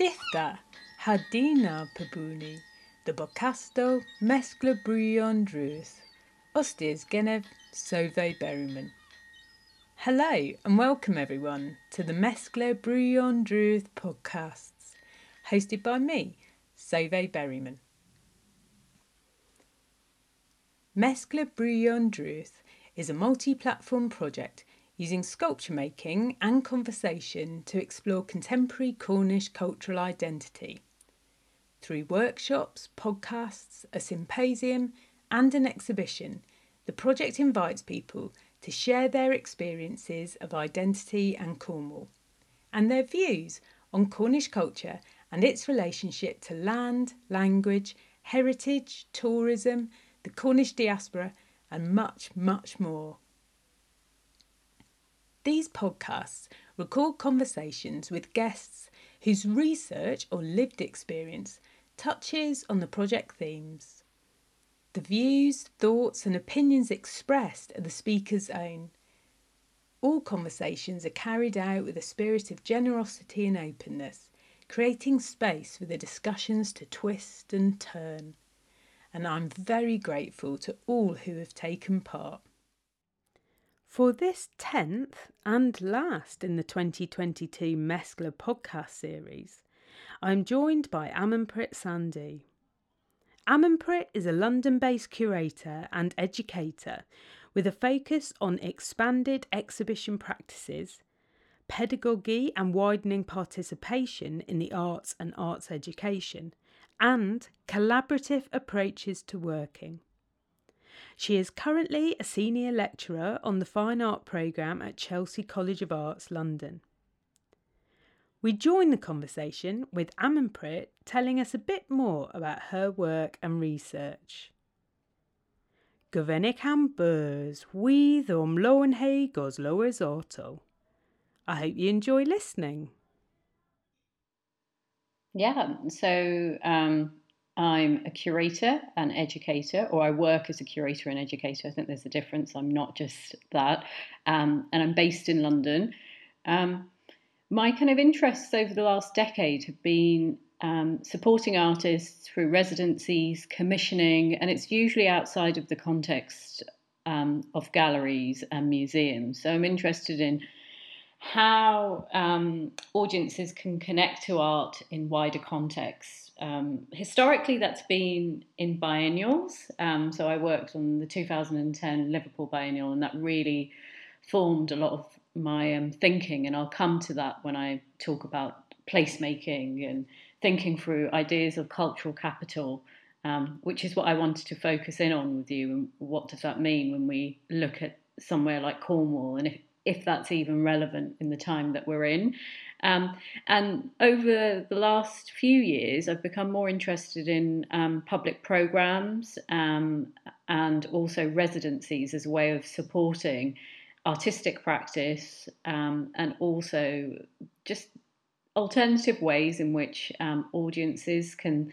Dithda hadina pabuni, the bocasto MESKLA Brewyon Drudh, ostis genev Sovay Berriman. Hello and welcome everyone to the MESKLA Brewyon Drudh podcasts, hosted by me, Sovay Berriman. MESKLA Brewyon Drudh is a multi platform project using sculpture making and conversation to explore contemporary Cornish cultural identity. Through workshops, podcasts, a symposium, and an exhibition, the project invites people to share their experiences of identity and Cornwall and their views on Cornish culture and its relationship to land, language, heritage, tourism, the Cornish diaspora, and much, much more. These podcasts record conversations with guests whose research or lived experience touches on the project themes. The views, thoughts, and opinions expressed are the speaker's own. All conversations are carried out with a spirit of generosity and openness, creating space for the discussions to twist and turn. And I'm very grateful to all who have taken part. For this 10th and last in the 2022 MESKLA podcast series, I'm joined by Amanprit Sandhu. Amanprit is a London based curator and educator with a focus on expanded exhibition practices, pedagogy and widening participation in the arts and arts education, and collaborative approaches to working. She is currently a senior lecturer on the Fine Art programme at Chelsea College of Arts, London. We join the conversation with Amanprit telling us a bit more about her work and research. Govennic am lowenhay goes lowers auto. I hope you enjoy listening. Yeah, so um, I'm a curator and educator, or I work as a curator and educator. I think there's a difference. I'm not just that. Um, and I'm based in London. Um, my kind of interests over the last decade have been um, supporting artists through residencies, commissioning, and it's usually outside of the context um, of galleries and museums. So I'm interested in how um, audiences can connect to art in wider contexts um, historically, that's been in biennials. Um, so I worked on the 2010 Liverpool Biennial, and that really formed a lot of my um, thinking. And I'll come to that when I talk about placemaking and thinking through ideas of cultural capital, um, which is what I wanted to focus in on with you. And what does that mean when we look at somewhere like Cornwall, and if, if that's even relevant in the time that we're in? Um, and over the last few years, I've become more interested in um, public programs um, and also residencies as a way of supporting artistic practice um, and also just alternative ways in which um, audiences can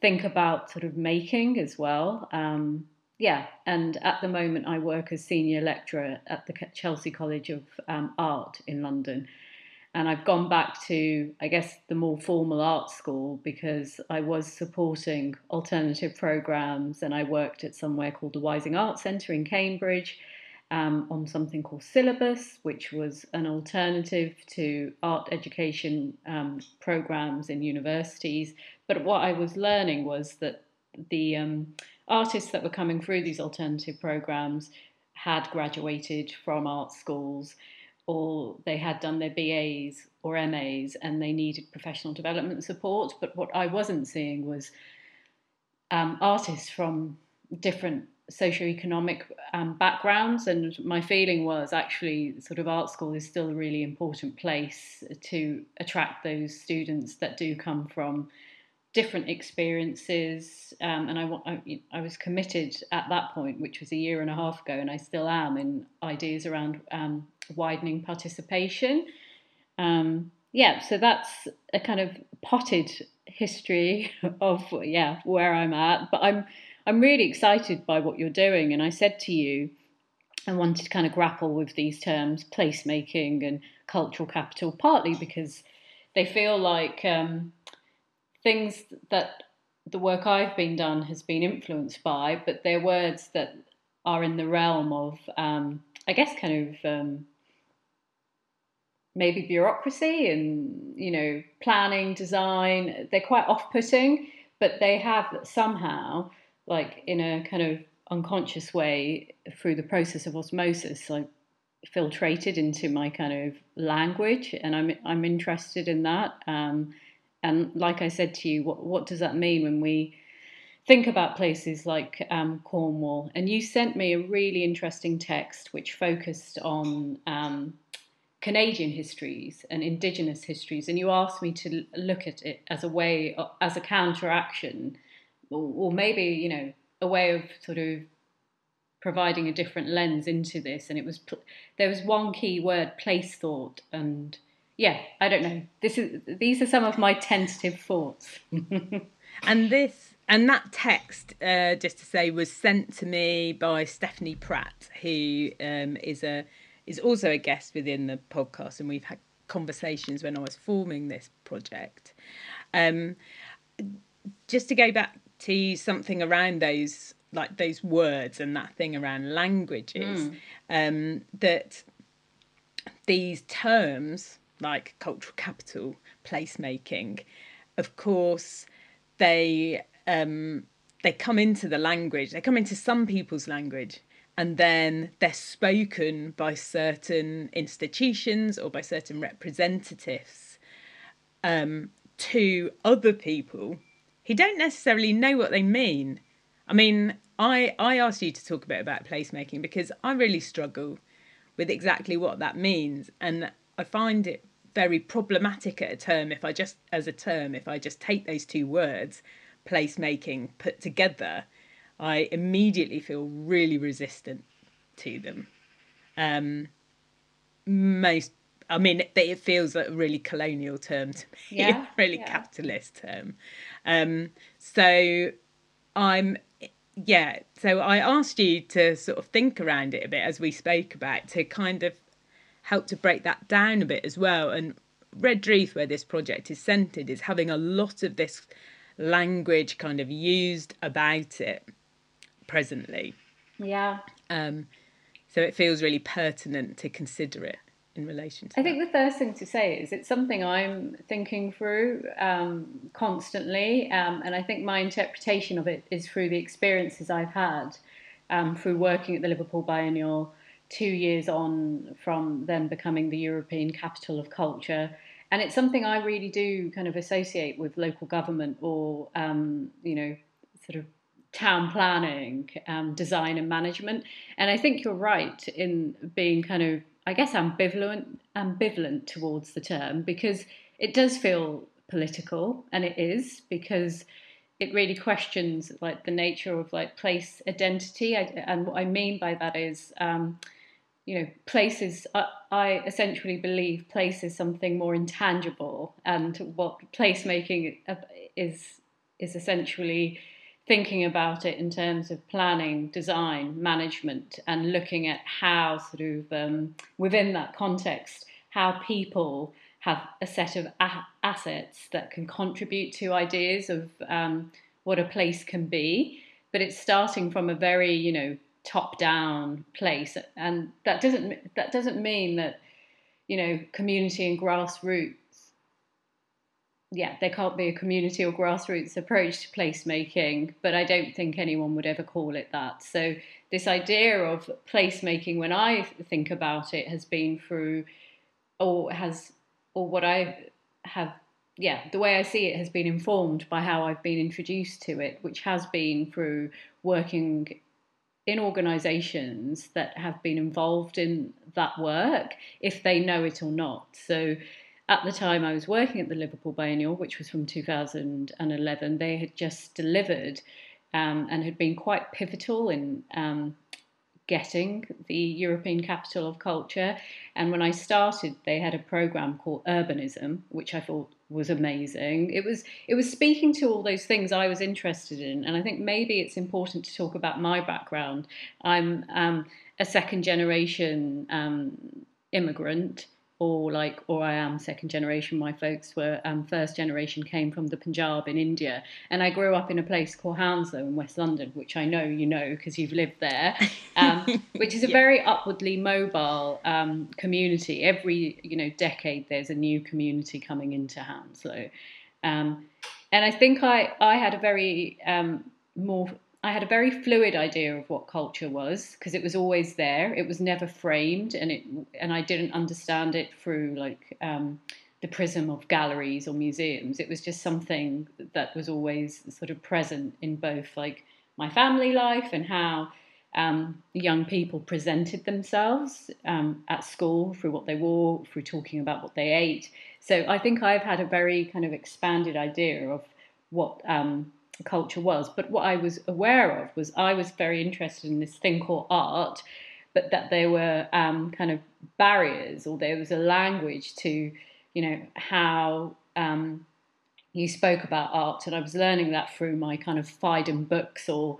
think about sort of making as well. Um, yeah, and at the moment, I work as senior lecturer at the Chelsea College of Art in London. And I've gone back to, I guess, the more formal art school because I was supporting alternative programs and I worked at somewhere called the Wysing Art Centre in Cambridge um, on something called Syllabus, which was an alternative to art education um, programs in universities. But what I was learning was that the um, artists that were coming through these alternative programs had graduated from art schools or they had done their BAs or MAs and they needed professional development support. But what I wasn't seeing was um, artists from different socioeconomic um, backgrounds. And my feeling was actually, sort of, art school is still a really important place to attract those students that do come from different experiences. Um, and I, I, I, was committed at that point, which was a year and a half ago, and I still am in ideas around um, widening participation. Um, yeah, so that's a kind of potted history of yeah where I'm at. But I'm I'm really excited by what you're doing, and I said to you. I wanted to kind of grapple with these terms, placemaking and cultural capital, partly because they feel like um, things that the work I've been done has been influenced by, but they're words that are in the realm of, um, I guess, kind of um, maybe bureaucracy and you know planning, design. They're quite off-putting, but they have somehow, like in a kind of unconscious way, through the process of osmosis, like filtrated into my kind of language, and I'm I'm interested in that. Um, and like I said to you, what what does that mean when we think about places like um, Cornwall? And you sent me a really interesting text which focused on um, Canadian histories and Indigenous histories, and you asked me to look at it as a way, as a counteraction, or, maybe you know a way of sort of providing a different lens into this. And it was there was one key word, place thought, and yeah, I don't know. This is these are some of my tentative thoughts. and this and that text, uh, just to say, was sent to me by Stephanie Pratt, who um, is a is also a guest within the podcast, and we've had conversations when I was forming this project. Um, just to go back to something around those like those words and that thing around languages mm. um, that these terms like cultural capital, placemaking, of course, they um, they come into the language. They come into some people's language, and then they're spoken by certain institutions or by certain representatives um, to other people who don't necessarily know what they mean. I mean, I I asked you to talk a bit about placemaking because I really struggle with exactly what that means, and I find it very problematic at a term if I just as a term if I just take those two words placemaking put together I immediately feel really resistant to them um most I mean it, it feels like a really colonial term to me yeah, really yeah. capitalist term um so I'm yeah so I asked you to sort of think around it a bit as we spoke about to kind of help to break that down a bit as well. And Redruth, where this project is centered, is having a lot of this language kind of used about it presently. Yeah. Um, so it feels really pertinent to consider it in relation to I that. think the first thing to say is it's something I'm thinking through um, constantly, um, and I think my interpretation of it is through the experiences I've had um, through working at the Liverpool Biennial, two years on from then becoming the European capital of culture. And it's something I really do kind of associate with local government or, um, you know, sort of town planning, um, design and management. And I think you're right in being kind of, I guess, ambivalent, ambivalent towards the term because it does feel political, and it is because it really questions like the nature of like place identity. I, and what I mean by that is. Um, you know, places, I, I, essentially believe place is something more intangible, and what placemaking is is essentially thinking about it in terms of planning, design, management, and looking at how sort of um, within that context, how people have a set of a- assets that can contribute to ideas of um, what a place can be. But it's starting from a very, you know, top down place and that doesn't that doesn't mean that you know community and grassroots yeah there can't be a community or grassroots approach to placemaking but i don't think anyone would ever call it that so this idea of placemaking when i think about it has been through or has or what i have yeah, the way I see it has been informed by how I've been introduced to it, which has been through working in organisations that have been involved in that work, if they know it or not. So at the time I was working at the Liverpool Biennial, which was from 2011, they had just delivered um, and had been quite pivotal in um, getting the European Capital of Culture. And when I started, they had a program called Urbanism, which I thought was amazing. It was it was speaking to all those things I was interested in, and I think maybe it's important to talk about my background. I'm um, a second generation um, immigrant or like, or I am second generation. My folks were um, first generation, came from the Punjab in India, and I grew up in a place called Hounslow in West London, which I know you know because you've lived there, um, which is a yeah. very upwardly mobile um, community. Every you know decade, there's a new community coming into Hounslow, um, and I think I I had a very um, more I had a very fluid idea of what culture was because it was always there. It was never framed, and it and I didn't understand it through like um, the prism of galleries or museums. It was just something that was always sort of present in both like my family life and how um, young people presented themselves um, at school through what they wore, through talking about what they ate. So I think I've had a very kind of expanded idea of what um, culture was. But what I was aware of was I was very interested in this thing called art, but that there were um, kind of barriers or there was a language to, you know, how um, you spoke about art. And I was learning that through my kind of Phaidon books or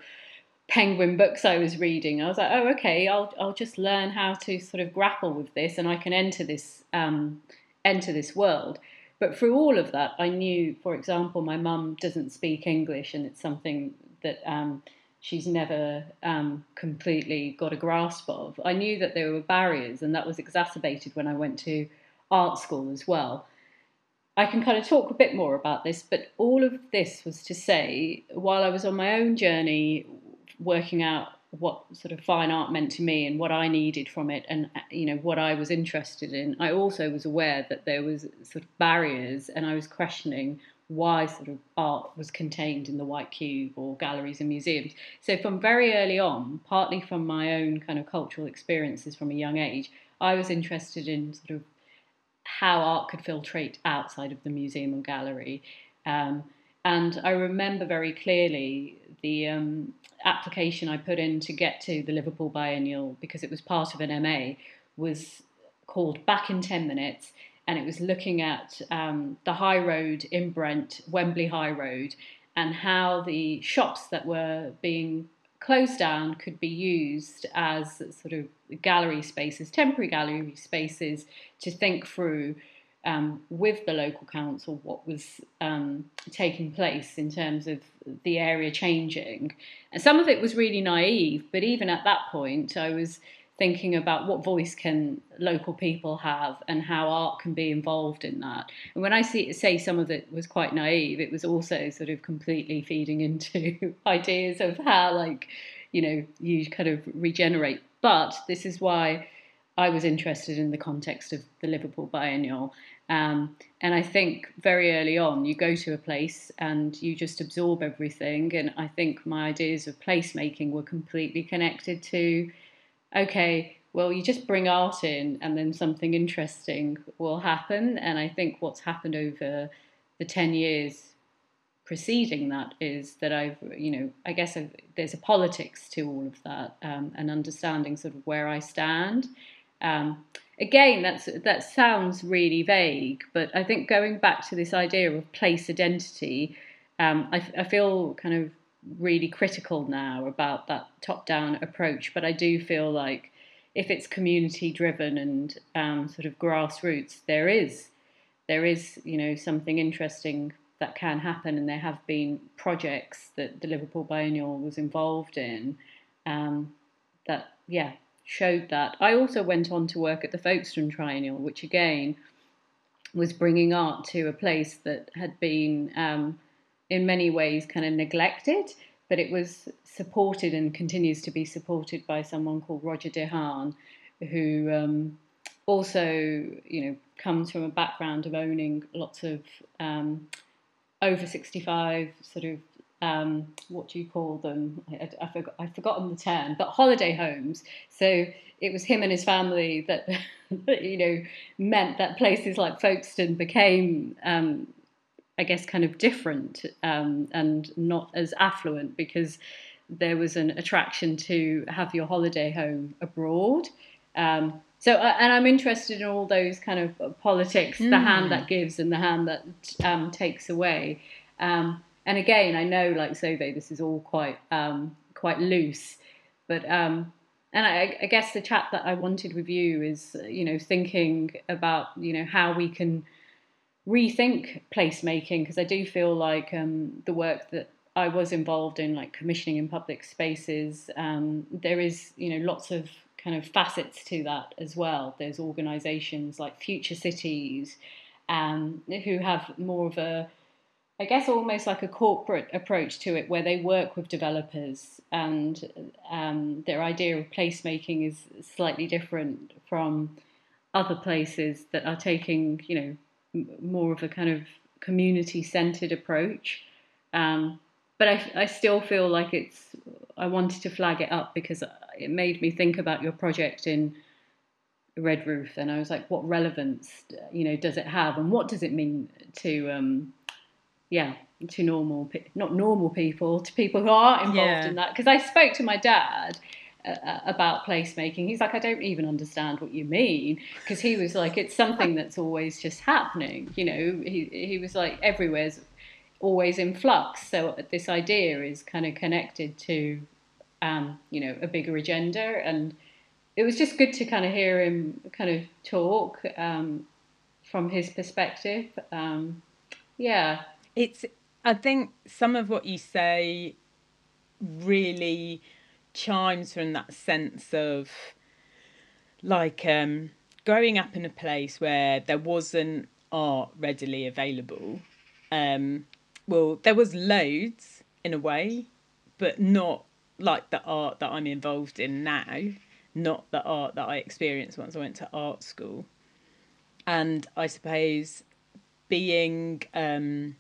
penguin books I was reading. I was like, oh, okay, I'll I'll just learn how to sort of grapple with this, and I can enter this um, enter this world. But through all of that, I knew, for example, my mum doesn't speak English, and it's something that um, she's never um, completely got a grasp of. I knew that there were barriers, and that was exacerbated when I went to art school as well. I can kind of talk a bit more about this, but all of this was to say, while I was on my own journey working out what sort of fine art meant to me and what I needed from it and you know what I was interested in I also was aware that there was sort of barriers and I was questioning why sort of art was contained in the white cube or galleries and museums. So from very early on partly from my own kind of cultural experiences from a young age I was interested in sort of how art could filtrate outside of the museum or gallery. Um, and I remember very clearly the um, application I put in to get to the Liverpool Biennial because it was part of an MA was called Back in 10 Minutes and it was looking at um, the high road in Brent, Wembley High Road, and how the shops that were being closed down could be used as sort of gallery spaces, temporary gallery spaces, to think through um, with the local council what was um, taking place in terms of the area changing. And some of it was really naive, but even at that point, I was thinking about what voice can local people have and how art can be involved in that. And when I see, say some of it was quite naive, it was also sort of completely feeding into ideas of how, like, you know, you kind of regenerate. But this is why I was interested in the context of the Liverpool Biennial um, and I think very early on, you go to a place and you just absorb everything. And I think my ideas of placemaking were completely connected to okay, well, you just bring art in and then something interesting will happen. And I think what's happened over the 10 years preceding that is that I've, you know, I guess I've, there's a politics to all of that um, and understanding sort of where I stand. Um, again, that's that sounds really vague, but I think going back to this idea of place identity, um, I, I feel kind of really critical now about that top-down approach. But I do feel like if it's community driven and um, sort of grassroots, there is there is you know something interesting that can happen, and there have been projects that the Liverpool Biennial was involved in. Um, that yeah showed that. I also went on to work at the Folkestone Triennial, which again was bringing art to a place that had been, um, in many ways, kind of neglected, but it was supported and continues to be supported by someone called Roger De Haan, who um, also, you know, comes from a background of owning lots of um, over 65 sort of um, what do you call them? I, I, forgot, I've forgotten the term, but holiday homes. So it was him and his family that, you know, meant that places like Folkestone became, um, I guess, kind of different um, and not as affluent because there was an attraction to have your holiday home abroad. Um, so, uh, and I'm interested in all those kind of politics, mm. the hand that gives and the hand that um, takes away. Um, and again, I know, like Sovay, this is all quite um, quite loose, but um, and I, I, guess the chat that I wanted with you is, you know, thinking about, you know, how we can rethink placemaking because I do feel like um, the work that I was involved in, like commissioning in public spaces, um, there is, you know, lots of kind of facets to that as well. There's organisations like Future Cities, um, who have more of a I guess almost like a corporate approach to it, where they work with developers, and um, their idea of placemaking is slightly different from other places that are taking, you know, m- more of a kind of community-centered approach. Um, but I, I still feel like it's. I wanted to flag it up because it made me think about your project in Redruth, and I was like, what relevance, you know, does it have, and what does it mean to um, yeah, to normal, not normal people, to people who are involved yeah. in that. Because I spoke to my dad uh, uh, about placemaking. He's like, I don't even understand what you mean. Because he was like, it's something that's always just happening. You know, he, he was like, everywhere's always in flux. So this idea is kind of connected to, um, you know, a bigger agenda. And it was just good to kind of hear him kind of talk um, from his perspective. Um, yeah it's I think some of what you say really chimes from that sense of like um, growing up in a place where there wasn't art readily available. Um, well, there was loads in a way, but not like the art that I'm involved in now, not the art that I experienced once I went to art school. And I suppose being um,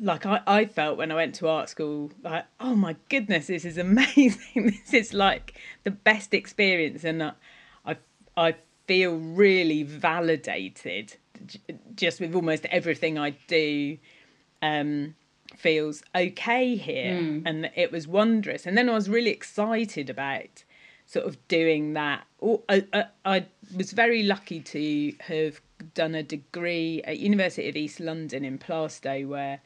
like I, I felt when I went to art school, like, oh my goodness, this is amazing. this is like the best experience. And I, I feel really validated just with almost everything I do. Um, feels okay here. Mm. And it was wondrous. And then I was really excited about sort of doing that. I, I, I was very lucky to have done a degree at University of East London in Plaistow where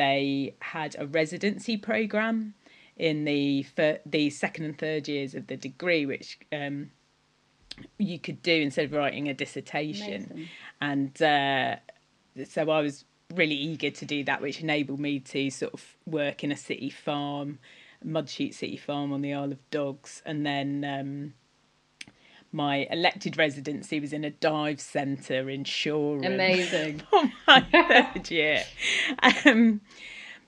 they had a residency program in the fir- the second and third years of the degree, which um, you could do instead of writing a dissertation. Amazing. And uh, so I was really eager to do that, which enabled me to sort of work in a city farm, Mudchute City Farm on the Isle of Dogs, and then um, my elected residency was in a dive centre in Shoreham. Amazing. for my third year. Um,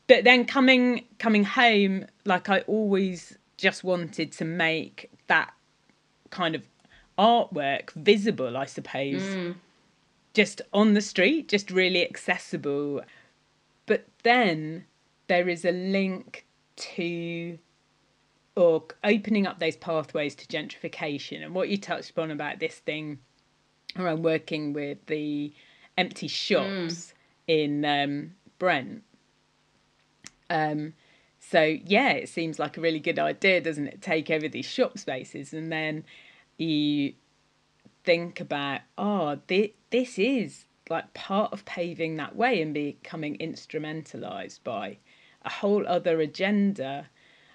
but then coming coming home, like I always just wanted to make that kind of artwork visible, I suppose. Mm. Just on the street, just really accessible. But then there is a link to or opening up those pathways to gentrification and what you touched upon about this thing around working with the empty shops mm. in um, Brent. Um, so yeah, it seems like a really good idea, doesn't it? Take over these shop spaces and then you think about, oh, th- this is like part of paving that way and becoming instrumentalized by a whole other agenda.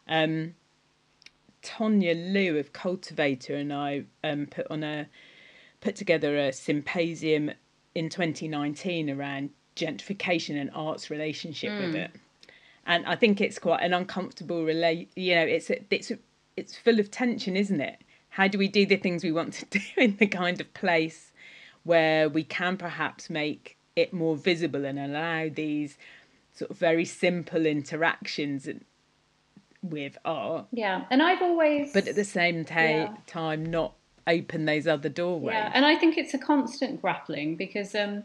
Um, Tonya Liu of Cultivator and I um, put on a put together a symposium in 2019 around gentrification and art's relationship mm. with it. And I think it's quite an uncomfortable relate. You know, it's it's it's full of tension, isn't it? How do we do the things we want to do in the kind of place where we can perhaps make it more visible and allow these sort of very simple interactions and with art. Yeah, and I've always. But at the same ta- yeah. time, not open those other doorways. Yeah, and I think it's a constant grappling because um,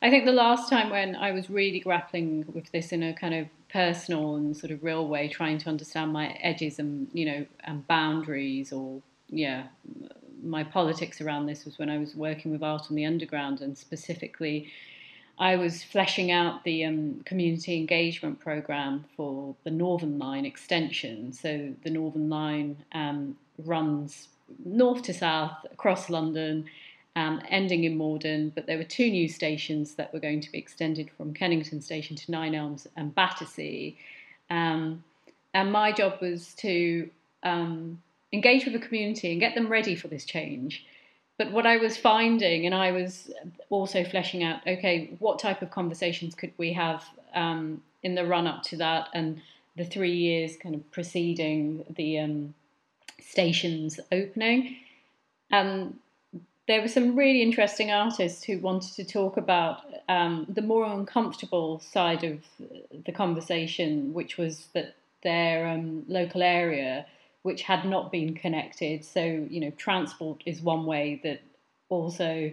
I think the last time when I was really grappling with this in a kind of personal and sort of real way, trying to understand my edges and you know and boundaries or yeah my politics around this was when I was working with art on the underground and specifically I was fleshing out the um, community engagement program for the Northern Line extension. So the Northern Line um, runs north to south across London, um, ending in Morden. But there were two new stations that were going to be extended from Kennington Station to Nine Elms and Battersea. Um, and my job was to um, engage with the community and get them ready for this change. But what I was finding, and I was also fleshing out, okay, what type of conversations could we have um, in the run up to that, and the three years kind of preceding the um, station's opening. And there were some really interesting artists who wanted to talk about um, the more uncomfortable side of the conversation, which was that their um, local area, which had not been connected. So, you know, transport is one way that also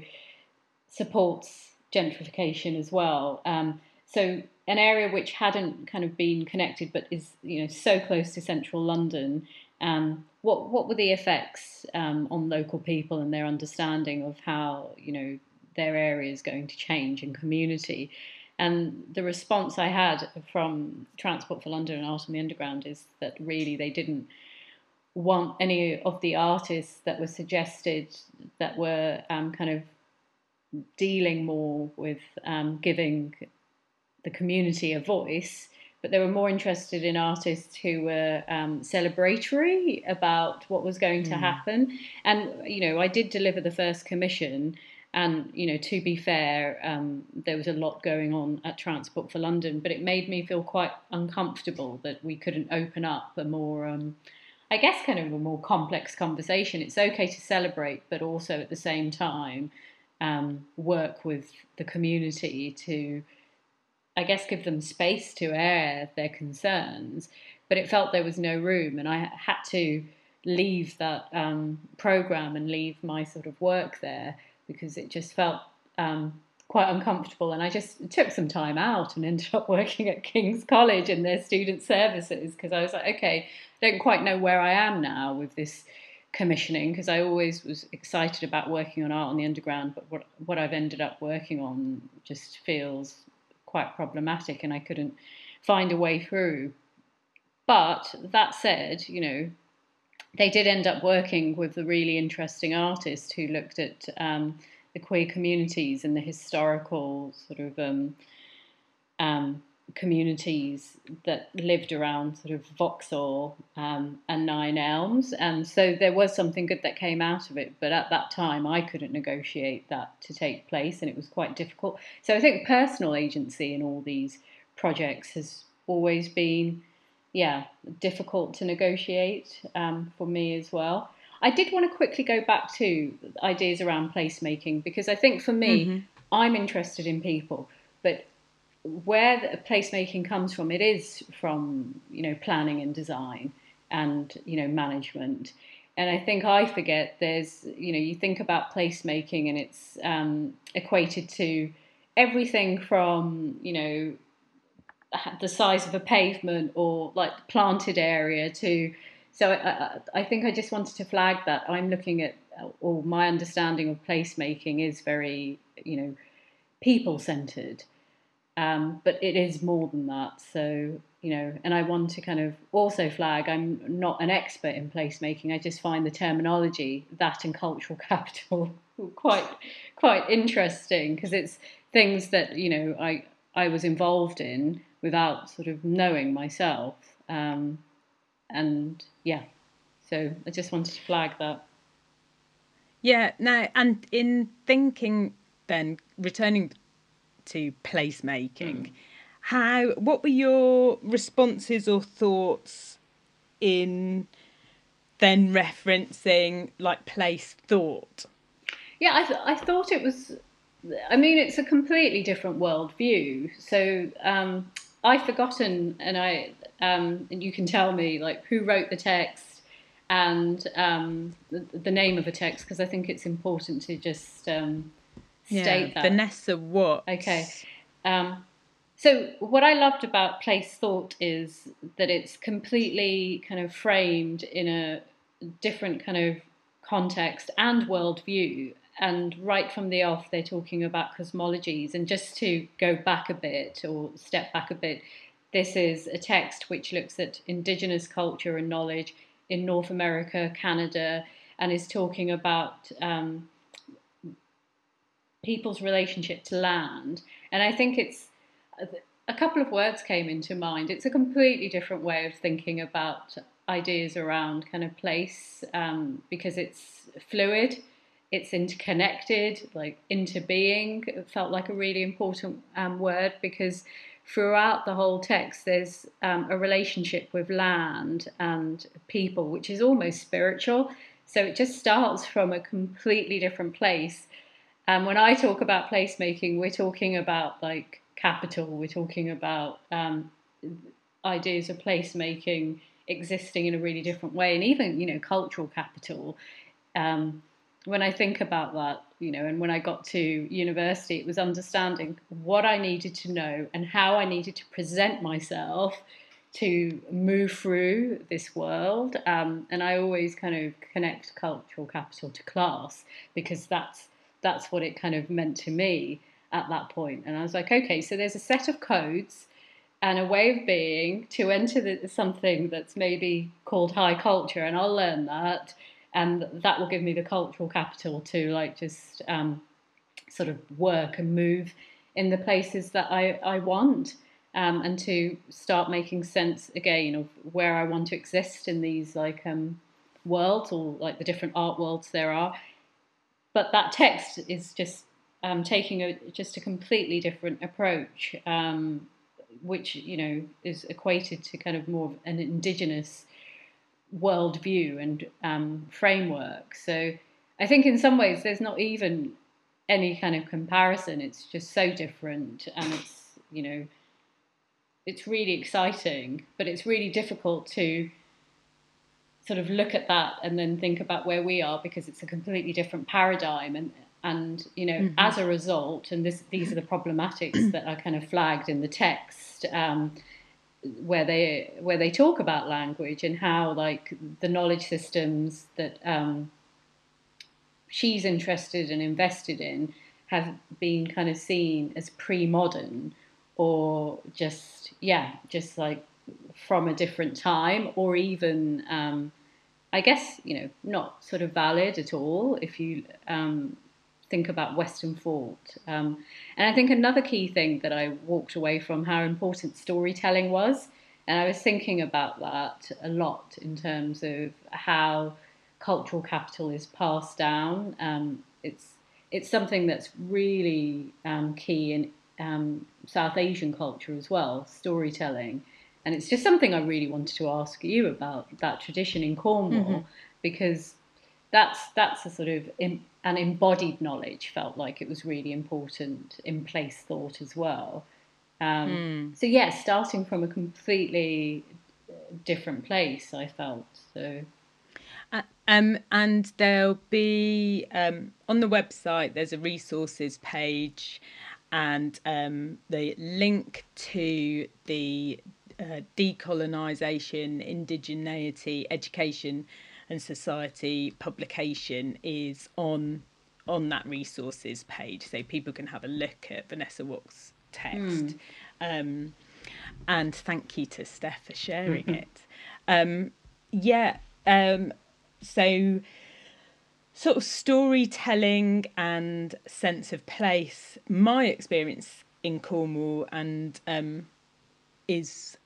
supports gentrification as well. Um, so, an area which hadn't kind of been connected, but is you know so close to central London. Um, what what were the effects um, on local people and their understanding of how you know their area is going to change in community? And the response I had from Transport for London and Art on the Underground is that really they didn't want any of the artists that were suggested that were um, kind of dealing more with um, giving the community a voice, but they were more interested in artists who were um, celebratory about what was going to mm. happen. And, you know, I did deliver the first commission. And, you know, to be fair, um, there was a lot going on at Transport for London, but it made me feel quite uncomfortable that we couldn't open up a more, um, I guess, kind of a more complex conversation. It's okay to celebrate, but also at the same time, um, work with the community to I guess, give them space to air their concerns. But it felt there was no room, and I had to leave that um, program and leave my sort of work there because it just felt um, quite uncomfortable. And I just took some time out and ended up working at King's College in their student services because I was like, okay, I don't quite know where I am now with this commissioning because I always was excited about working on art on the underground, but what what I've ended up working on just feels quite problematic and I couldn't find a way through. But that said, you know, they did end up working with a really interesting artist who looked at um, the queer communities and the historical sort of um, um, communities that lived around sort of Vauxhall um, and Nine Elms. And so there was something good that came out of it. But at that time, I couldn't negotiate that to take place, and it was quite difficult. So I think personal agency in all these projects has always been, yeah, difficult to negotiate um, for me as well. I did want to quickly go back to ideas around placemaking because I think for me, mm-hmm. I'm interested in people, but where the placemaking comes from, it is from you know planning and design and you know management. And I think I forget there's you know you think about placemaking and it's um, equated to everything from you know the size of a pavement or like planted area to so I, I, think I just wanted to flag that I'm looking at or my understanding of placemaking is very you know people centered um, but it is more than that. So, you know, and I want to kind of also flag I'm not an expert in placemaking. I just find the terminology, that and cultural capital, quite quite interesting because it's things that, you know, I, I was involved in without sort of knowing myself. Um, and yeah, so I just wanted to flag that. Yeah, no, and in thinking then, returning to placemaking. Mm. How? What were your responses or thoughts in then referencing like place thought? Yeah, I th- I thought it was. I mean, it's a completely different worldview. So um, I've forgotten, and I um, and you can tell me like who wrote the text and um, the, the, name of the text because I think it's important to just um, state yeah, that. Vanessa what? Okay. Um, so what I loved about Place Thought is that it's completely kind of framed in a different kind of context and worldview. And right from the off, they're talking about cosmologies. And just to go back a bit or step back a bit, this is a text which looks at indigenous culture and knowledge in North America, Canada, and is talking about um, people's relationship to land. And I think it's a couple of words came into mind. It's a completely different way of thinking about ideas around kind of place um, because it's fluid, it's interconnected, like into being. It felt like a really important um, word because throughout the whole text there's um, a relationship with land and people, which is almost spiritual. So it just starts from a completely different place. And when I talk about placemaking, we're talking about like capital, we're talking about um, ideas of placemaking existing in a really different way, and even you know cultural capital. Um, when I think about that, you know, and when I got to university, it was understanding what I needed to know and how I needed to present myself to move through this world. Um, and I always kind of connect cultural capital to class because that's that's what it kind of meant to me at that point. And I was like, okay, so there's a set of codes and a way of being to enter the, something that's maybe called high culture, and I'll learn that, and that will give me the cultural capital to like just um, sort of work and move in the places that I, I want. Um, and to start making sense again of where I want to exist in these like um, worlds or like the different art worlds there are. But that text is just um, taking a just a completely different approach, um, which you know is equated to kind of more of an indigenous worldview and um, framework. So I think in some ways there's not even any kind of comparison. It's just so different, and it's you know it's really exciting, but it's really difficult to sort of look at that and then think about where we are because it's a completely different paradigm and and you know mm-hmm. as a result and this these are the problematics that are kind of flagged in the text um, where they where they talk about language and how like the knowledge systems that um, she's interested and invested in have been kind of seen as pre-modern or just yeah just like from a different time or even um, I guess you know not sort of valid at all if you um, think about Western thought. Um, and I think another key thing that I walked away from how important storytelling was. And I was thinking about that a lot in terms of how cultural capital is passed down. Um, it's it's something that's really um, key in um, South Asian culture as well, storytelling. And it's just something I really wanted to ask you about that tradition in Cornwall, mm-hmm. because that's that's a sort of an embodied knowledge felt like it was really important in place thought as well. Um, mm. So yeah, starting from a completely different place, I felt so. Uh, um, and there'll be um, on the website. There's a resources page, and um, the link to the uh, decolonisation, indigeneity, education and Society publication is on on that resources page, so people can have a look at Vanessa Watts' text. Mm. Um, and thank you to Steph for sharing mm-hmm. it. Um, yeah, um, so sort of storytelling and sense of place. My experience in Cornwall and um, is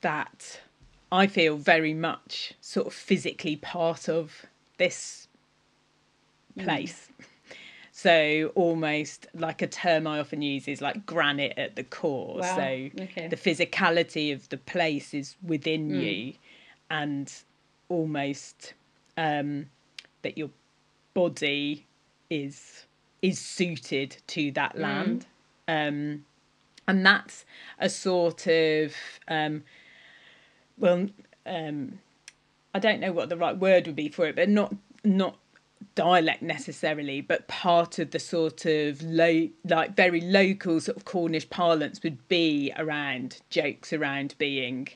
that I feel very much sort of physically part of this place. Mm. So almost like a term I often use is like granite at the core. Wow. So okay. the physicality of the place is within mm. you, and almost um, that your body is is suited to that mm. land, mm. um, and that's a sort of um, well, um, I don't know what the right word would be for it, but not not dialect necessarily, but part of the sort of low, like very local sort of Cornish parlance would be around jokes around being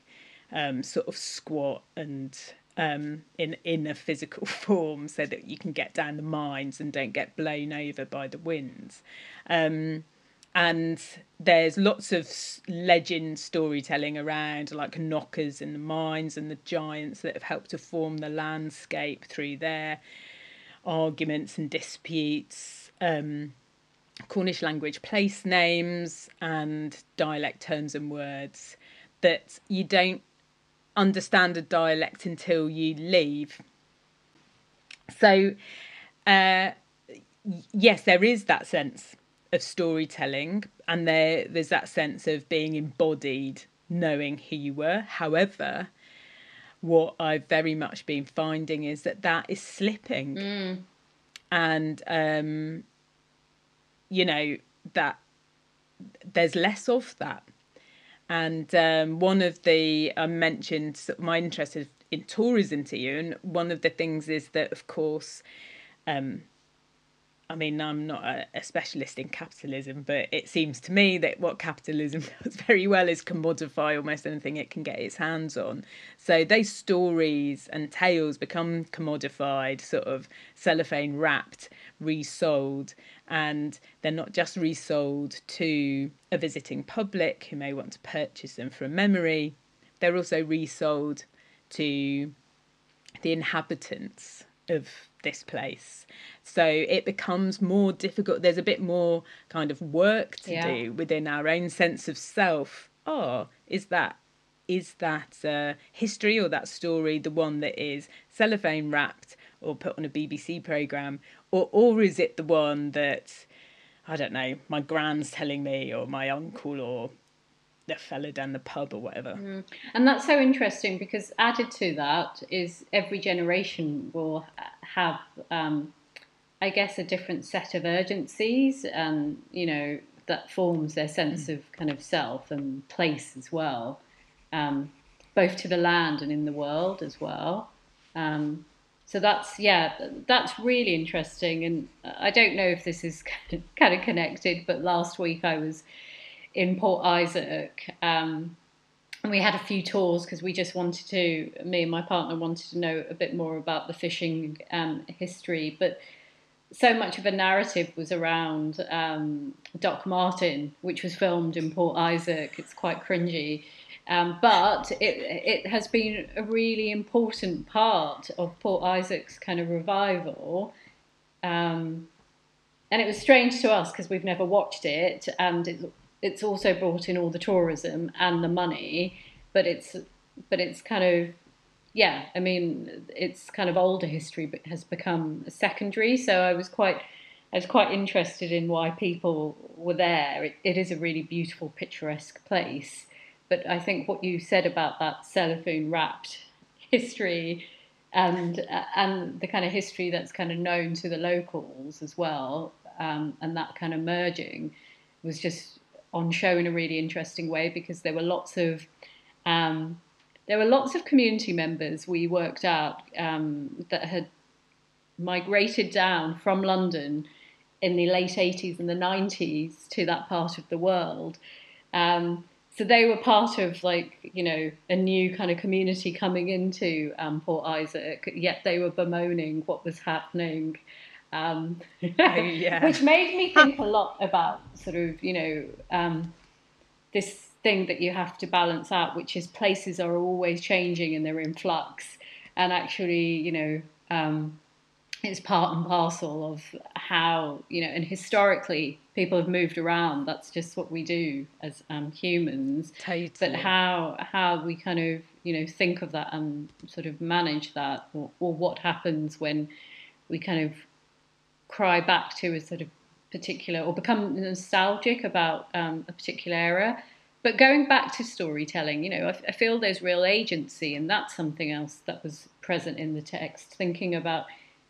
um, sort of squat and um, in in a physical form, so that you can get down the mines and don't get blown over by the winds. Um, and there's lots of legend storytelling around like knockers and the mines and the giants that have helped to form the landscape through their arguments and disputes um, cornish language place names and dialect terms and words that you don't understand a dialect until you leave. So, uh, yes, there is that sense of storytelling, and there there's that sense of being embodied, knowing who you were. However, what I've very much been finding is that that is slipping, mm. and um, you know that there's less of that. And um, one of the I mentioned my interest in tourism to you, and one of the things is that, of course, um, I mean, I'm not a, a, specialist in capitalism, but it seems to me that what capitalism does very well is commodify almost anything it can get its hands on. So those stories and tales become commodified, sort of cellophane wrapped, resold, and they're not just resold to a visiting public who may want to purchase them from memory, they're also resold to the inhabitants of this place. So it becomes more difficult. There's a bit more kind of work to yeah. do within our own sense of self. Oh, is that is that uh, history or that story the one that is cellophane wrapped or put on a BBC program, or or is it the one that I don't know my grand's telling me or my uncle or the fella down the pub or whatever. Mm. And that's so interesting because added to that is every generation will have, um, I guess, a different set of urgencies, and you know that forms their sense mm. of kind of self and place as well, um, both to the land and in the world as well. Um, so that's yeah, that's really interesting, and I don't know if this is kind of connected, but last week I was in Port Isaac. Um, and we had a few tours because we just wanted to, me and my partner wanted to know a bit more about the fishing um, history. But so much of a narrative was around um, Doc Martin, which was filmed in Port Isaac. It's quite cringy. Um, but it, it has been a really important part of Port Isaac's kind of revival. Um, and it was strange to us because we've never watched it, and it's it's also brought in all the tourism and the money, but it's but it's kind of yeah, I mean, it's kind of older history, but has become secondary. So I was quite, I was quite interested in why people were there. It, it is a really beautiful, picturesque place. But I think what you said about that cellophane wrapped history, and and the kind of history that's kind of known to the locals as well, um, and that kind of merging, was just on show in a really interesting way because there were lots of um, there were lots of community members we worked out um, that had migrated down from London in the late 80s and the 90s to that part of the world. Um, so they were part of like you know a new kind of community coming into um, Port Isaac. Yet they were bemoaning what was happening um, yeah. which made me think a lot about sort of, you know, um, this thing that you have to balance out, which is places are always changing and they're in flux. And actually, you know, um, it's part and parcel of how, you know, and historically people have moved around. That's just what we do as um, humans. Totally. But how, how we kind of, you know, think of that and sort of manage that or, or what happens when we kind of cry back to a sort of particular or become nostalgic about um, a particular era. But going back to storytelling, you know, I, I feel there's real agency, and that's something else that was present in the text, thinking about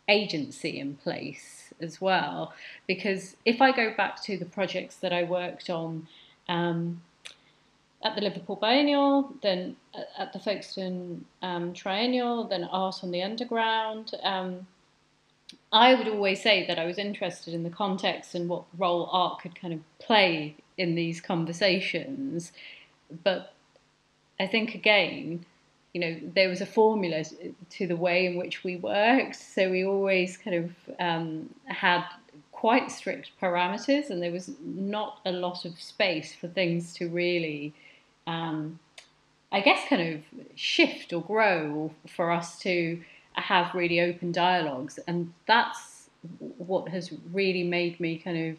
agency in place as well. Because if I go back to the projects that I worked on um, at the Liverpool Biennial, then at the Folkestone um, Triennial, then Art on the Underground, um, I would always say that I was interested in the context and what role art could kind of play in these conversations. But I think again, you know, there was a formula to the way in which we worked. So we always kind of um, had quite strict parameters, and there was not a lot of space for things to really, um, I guess, kind of shift or grow, or for us to have really open dialogues. And that's what has really made me kind of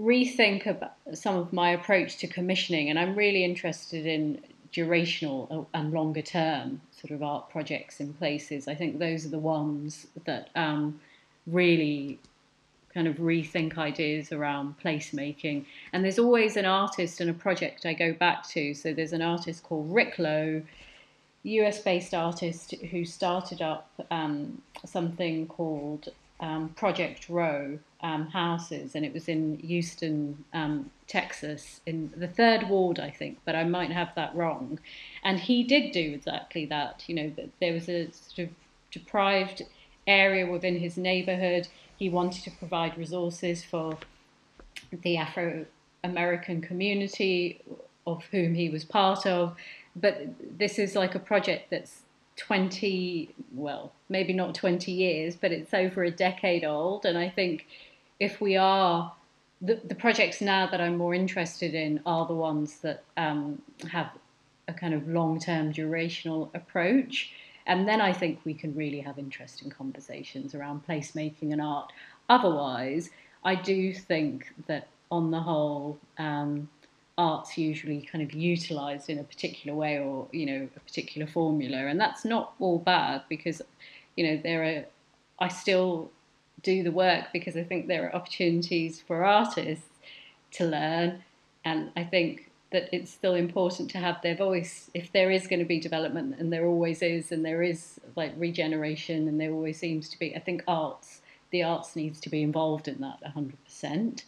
rethink about some of my approach to commissioning. And I'm really interested in durational and longer term sort of art projects in places. I think those are the ones that um, really kind of rethink ideas around placemaking. And there's always an artist and a project I go back to. So there's an artist called Rick Lowe, US based artist who started up um, something called um, Project Row um, houses, and it was in Houston, um, Texas, in the third ward, I think, but I might have that wrong. And he did do exactly that. You know, there was a sort of deprived area within his neighborhood. He wanted to provide resources for the Afro American community of whom he was part of. But this is like a project that's 20, well, maybe not 20 years, but it's over a decade old. And I think if we are, the, the projects now that I'm more interested in are the ones that um, have a kind of long term durational approach. And then I think we can really have interesting conversations around placemaking and art. Otherwise, I do think that on the whole, um, art's usually kind of utilized in a particular way or you know a particular formula and that's not all bad because you know there are i still do the work because i think there are opportunities for artists to learn and i think that it's still important to have their voice. If there is going to be development and there always is and there is like regeneration and there always seems to be i think arts the arts needs to be involved in that 100%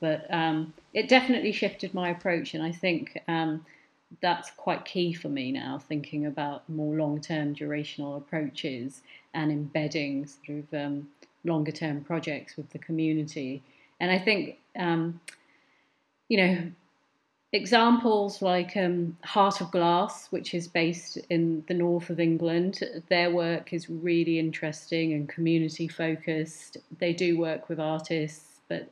but um, it definitely shifted my approach, and I think um, that's quite key for me now, thinking about more long term durational approaches and embedding sort of um, longer term projects with the community. And I think, um, you know, examples like um, Heart of Glass, which is based in the north of England, their work is really interesting and community focused. They do work with artists, but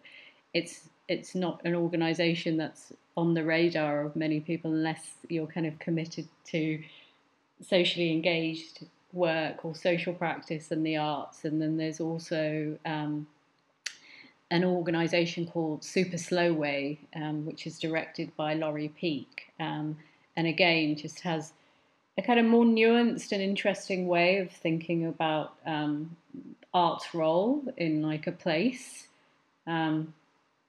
it's it's not an organization that's on the radar of many people unless you're kind of committed to socially engaged work or social practice and the arts. And then there's also um, an organization called Super Slow Way, um, which is directed by Laurie Peake. Um, and again, just has a kind of more nuanced and interesting way of thinking about um, art's role in like a place.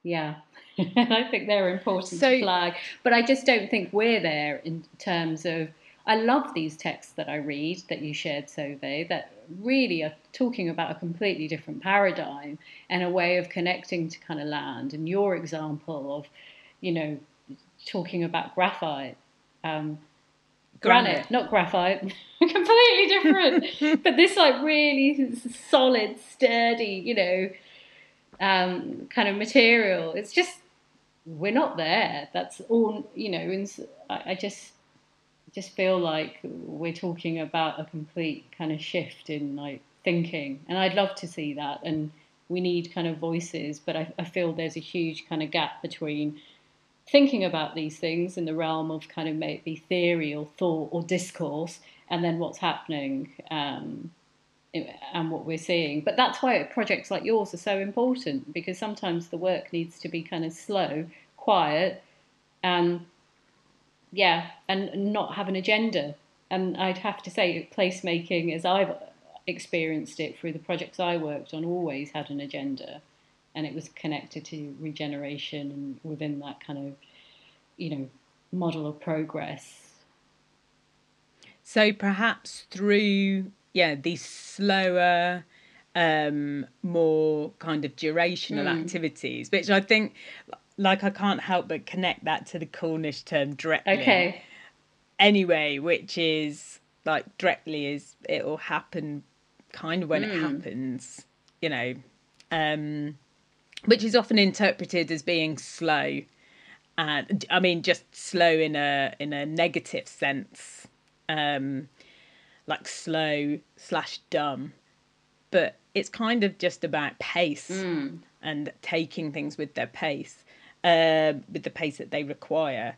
Yeah. I think they're important so, to flag. But I just don't think we're there in terms of. I love these texts that I read that you shared, Sove, that really are talking about a completely different paradigm and a way of connecting to kind of land. And your example of, you know, talking about graphite, um, granite, granite, not graphite, completely different. but this like really solid, sturdy, you know, um, kind of material. It's just we're not there. That's all you know. And I, I just just feel like we're talking about a complete kind of shift in like thinking, and I'd love to see that. And we need kind of voices, but I, I feel there's a huge kind of gap between thinking about these things in the realm of kind of maybe theory or thought or discourse, and then what's happening um, and what we're seeing. But that's why projects like yours are so important because sometimes the work needs to be kind of slow, quiet, and yeah, and not have an agenda. And I'd have to say, placemaking, as I've experienced it through the projects I worked on, always had an agenda, and it was connected to regeneration and within that kind of, you know, model of progress. So perhaps through yeah these slower um more kind of durational mm. activities which i think like i can't help but connect that to the cornish term dreckly okay anyway which is like dreckly is it will happen kind of when mm. it happens you know um which is often interpreted as being slow and i mean just slow in a in a negative sense um like slow slash dumb, but it's kind of just about pace mm. and taking things with their pace, uh, with the pace that they require.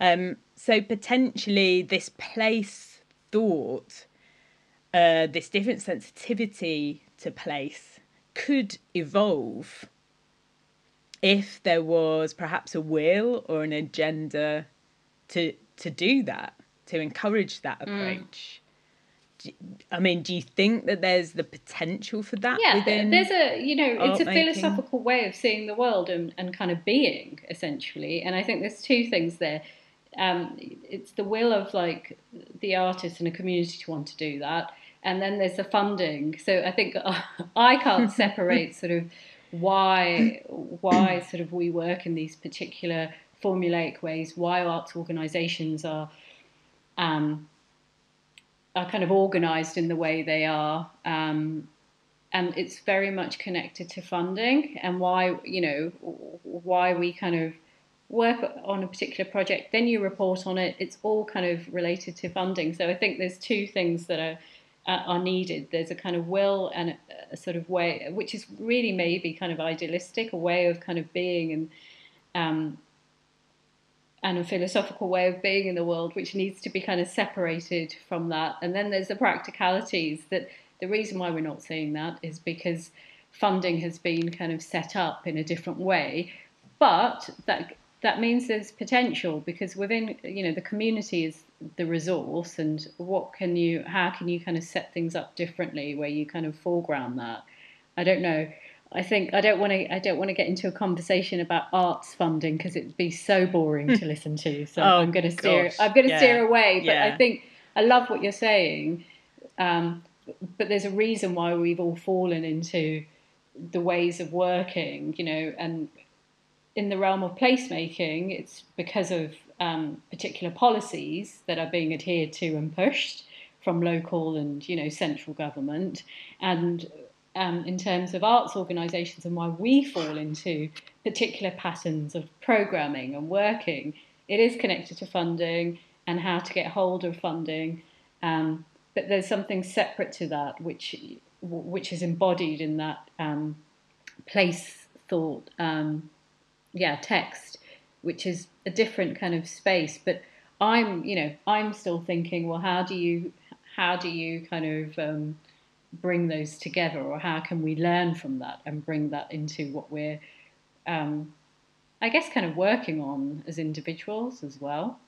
Um, so potentially this place thought, uh, this different sensitivity to place could evolve if there was perhaps a will or an agenda to to do that to encourage that mm. approach. I mean, do you think that there's the potential for that? Yeah, there's a you know, it's a making? philosophical way of seeing the world and, and kind of being essentially. And I think there's two things there. Um, it's the will of like the artist and a community to want to do that, and then there's the funding. So I think uh, I can't separate sort of why why sort of we work in these particular formulaic ways, why arts organisations are um, are kind of organised in the way they are, um, and it's very much connected to funding and why you know why we kind of work on a particular project, then you report on it. It's all kind of related to funding. So I think there's two things that are are needed. There's a kind of will and a, a, sort of way, which is really maybe kind of idealistic, a way of kind of being and um, and a philosophical way of being in the world, which needs to be kind of separated from that. And then there's the practicalities that the reason why we're not seeing that is because funding has been kind of set up in a different way. But that that means there's potential because within you know the community is the resource and what can you how can you kind of set things up differently where you kind of foreground that i don't know i think i don't want to i don't want to get into a conversation about arts funding because it'd be so boring to listen to so oh, i'm going to steer gosh. i'm going to yeah. steer away but yeah. i think i love what you're saying um, but there's a reason why we've all fallen into the ways of working you know and in the realm of placemaking, it's because of um, particular policies that are being adhered to and pushed from local and you know central government, and um, in terms of arts organisations and why we fall into particular patterns of programming and working, it is connected to funding and how to get hold of funding. Um, but there's something separate to that, which which is embodied in that um, place thought um, yeah text, which is a different kind of space. But I'm you know I'm still thinking, well, how do you how do you kind of um, bring those together, or how can we learn from that and bring that into what we're um, I guess kind of working on as individuals as well.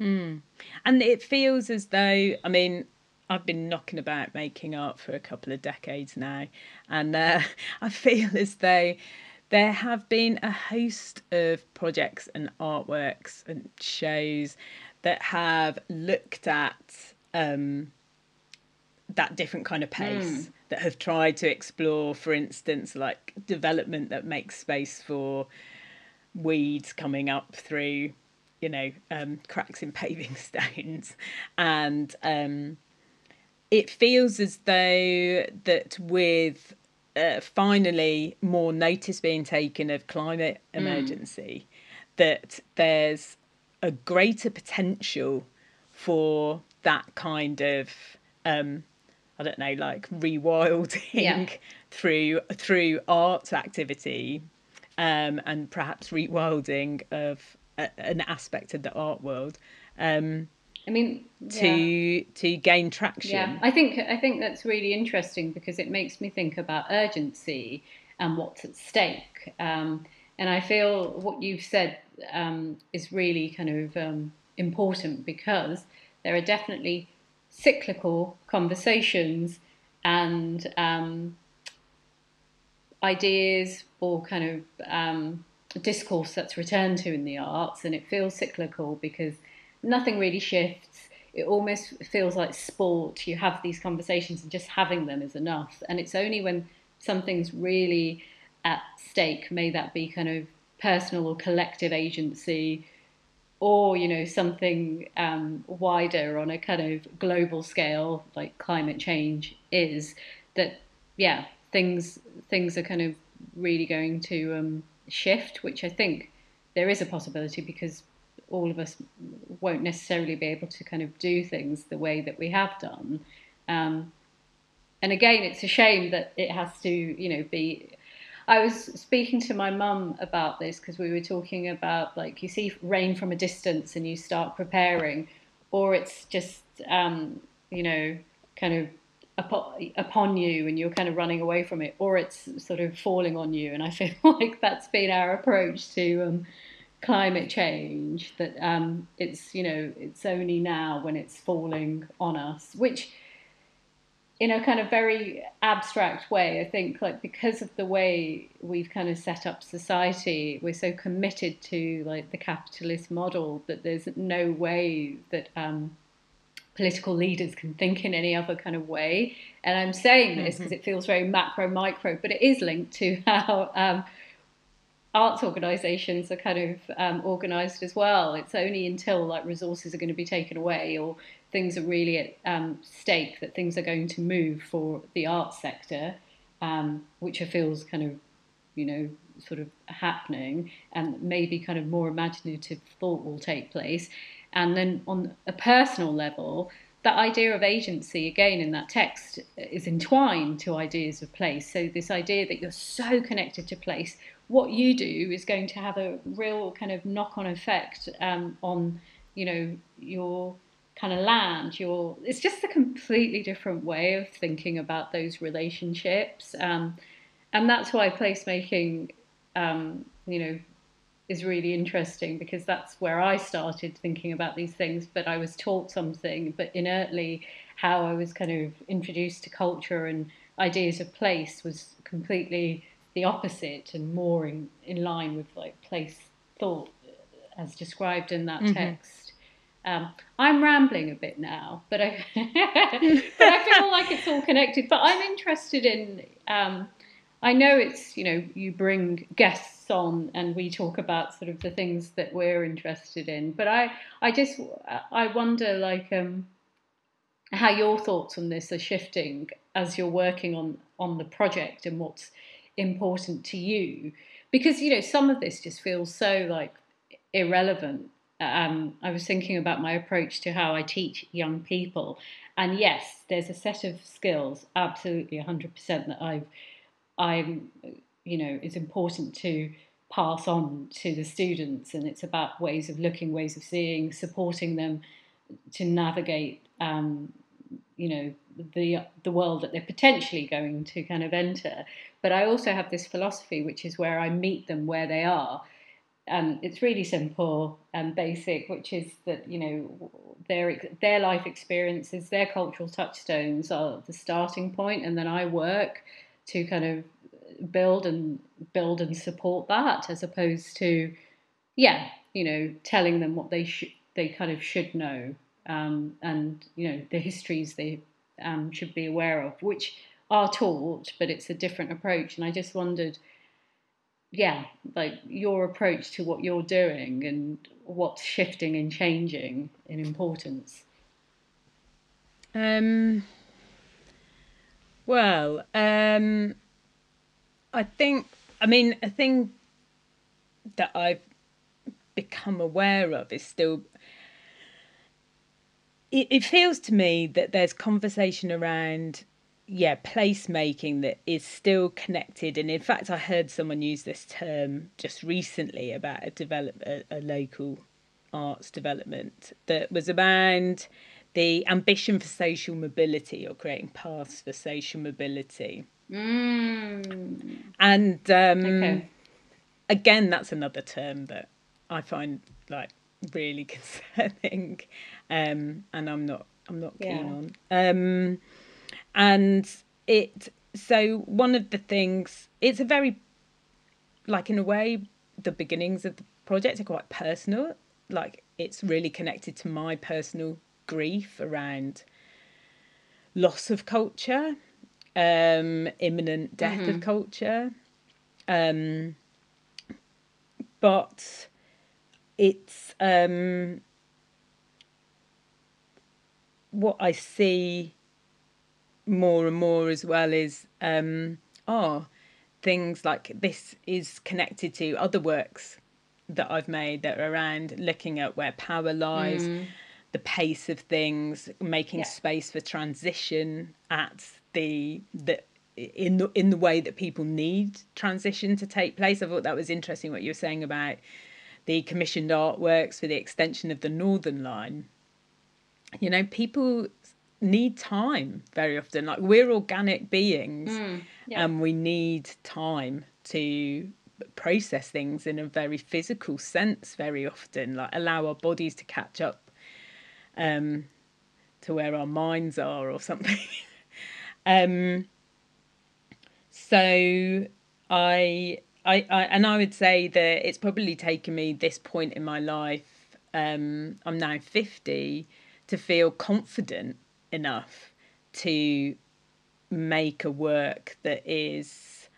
Mm. And it feels as though, I mean, I've been knocking about making art for a couple of decades now, and uh, I feel as though there have been a host of projects and artworks and shows that have looked at um, that different kind of pace mm. that have tried to explore, for instance, like development that makes space for weeds coming up through, you know, um, cracks in paving stones. And um, it feels as though that with uh, finally more notice being taken of climate mm. emergency, mm. that there's a greater potential for that kind of um, I don't know, like rewilding yeah. through through arts activity, um, and perhaps rewilding of a, an aspect of the art world. Um, I mean, to yeah. to gain traction. Yeah, I think I think that's really interesting because it makes me think about urgency and what's at stake. Um, and I feel what you've said um, is really kind of um, important because there are definitely cyclical conversations and um, ideas or kind of um, discourse that's returned to in the arts, and it feels cyclical because nothing really shifts. It almost feels like sport. You have these conversations and just having them is enough. And it's only when something's really at stake, may that be kind of personal or collective agency, or you know something um, wider on a kind of global scale, like climate change is that yeah things things are kind of really going to um, shift, which I think there is a possibility because all of us won't necessarily be able to kind of do things the way that we have done. Um, and again, it's a shame that it has to, you know, be. I was speaking to my mum about this because we were talking about like you see rain from a distance and you start preparing, or it's just, um, you know, kind of upon, you and you're kind of running away from it, or it's sort of falling on you. And I feel like that's been our approach to um, climate change that um, it's you know it's only now when it's falling on us which in a kind of very abstract way i think like because of the way we've kind of set up society we're so committed to like the capitalist model that there's no way that um, political leaders can think in any other kind of way and i'm saying this because mm-hmm. it feels very macro micro but it is linked to how um, arts organisations are kind of um, organised as well. It's only until like resources are going to be taken away or things are really at um, stake that things are going to move for the arts sector, um, which feels kind of, you know, sort of happening, and maybe kind of more imaginative thought will take place. And then on a personal level, that idea of agency again in that text is entwined to ideas of place so this idea that you're so connected to place what you do is going to have a real kind of knock-on effect um, on you know your kind of land your it's just a completely different way of thinking about those relationships um, and that's why placemaking um, you know is really interesting because that's where I started thinking about these things but I was taught something but inertly how I was kind of introduced to culture and ideas of place was completely the opposite and more in, in line with like place thought as described in that mm-hmm. text. Um, I'm rambling a bit now, but I but I feel like it's all connected. But I'm interested in. Um, I know it's you know you bring guests on and we talk about sort of the things that we're interested in. But I I just I wonder like um, how your thoughts on this are shifting as you're working on on the project and what's important to you because you know some of this just feels so like irrelevant um, i was thinking about my approach to how i teach young people. And yes there's a set of skills absolutely 100% that i've i'm you know it's important to pass on to the students. And it's about ways of looking ways of seeing supporting them to navigate um, you know the the world that they're potentially going to kind of enter. But I also have this philosophy, which is where I meet them where they are, and it's really simple and basic, which is that you know their their life experiences, their cultural touchstones are the starting point, and then I work to kind of build and build and support that, as opposed to yeah, you know, telling them what they should they kind of should know um, and you know the histories they um, should be aware of, which are taught, but it's a different approach. And I just wondered, yeah, like your approach to what you're doing and what's shifting and changing in importance. Um. Well, um, I think. I mean, a thing that I've become aware of is still it, it feels to me that there's conversation around yeah placemaking that is still connected and in fact i heard someone use this term just recently about a develop a, a local arts development that was around the ambition for social mobility or creating paths for social mobility mm. and um, okay. again that's another term that i find like really concerning um, and I'm not I'm not keen yeah. on. Um, and it so one of the things it's a very like in a way the beginnings of the project are quite personal. Like it's really connected to my personal grief around loss of culture, um, imminent death mm-hmm. of culture. Um, but it's um, what I see more and more as well is um, oh things like this is connected to other works that I've made that are around looking at where power lies, mm. the pace of things, making yeah. space for transition at the the in the in the way that people need transition to take place. I thought that was interesting what you were saying about the commissioned artworks for the extension of the Northern Line you know, people need time very often. Like we're organic beings mm, yeah. and we need time to process things in a very physical sense very often, like allow our bodies to catch up um, to where our minds are or something. um, so I, I, I, and I would say that it's probably taken me this point in my life. Um, I'm now fifty to feel confident enough to make a work that is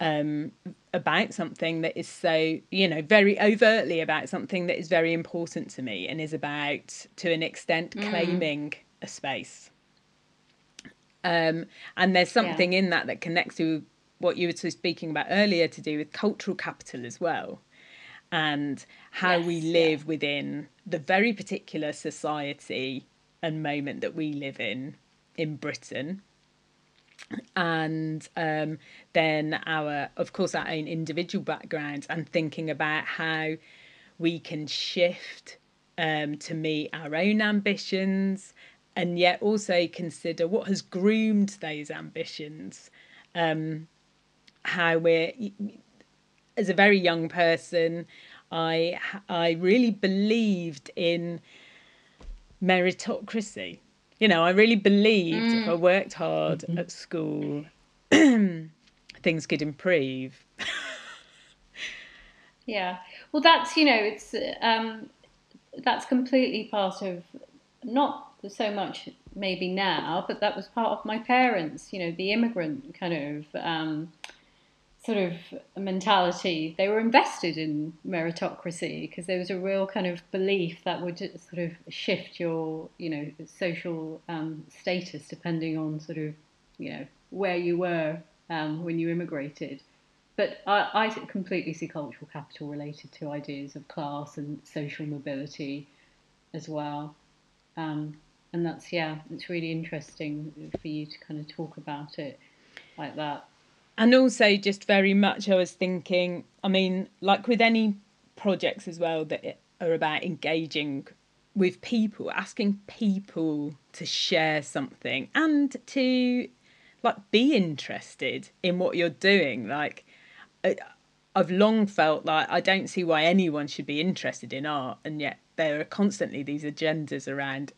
um, about something that is so, you know, very overtly about something that is very important to me and is about, to an extent, mm. claiming a space. Um, and there's something yeah. in that that connects to what you were speaking about earlier to do with cultural capital as well and how yes, we live yeah. within the very particular society and moment that we live in in Britain. And um, then our of course our own individual backgrounds and thinking about how we can shift um, to meet our own ambitions and yet also consider what has groomed those ambitions. Um, how we're as a very young person i i really believed in meritocracy you know, I really believed mm. if I mm. worked hard mm-hmm. at school, things could improve. yeah. Well, that's, you know, it's, um, that's completely part of not so much maybe now, but that was part of my parents, you know, the immigrant kind of, um, sort of mentality. They were invested in meritocracy because there was a real kind of belief that would sort of shift your, you know, social um, status depending on sort of, you know, where you were um, when you immigrated. But I, I completely see cultural capital related to ideas of class and social mobility as well. Um, and that's, yeah, it's really interesting for you to kind of talk about it like that and also just very much i was thinking i mean like with any projects as well that are about engaging with people asking people to share something and to like be interested in what you're doing like i've long felt like i don't see why anyone should be interested in art and yet there are constantly these agendas around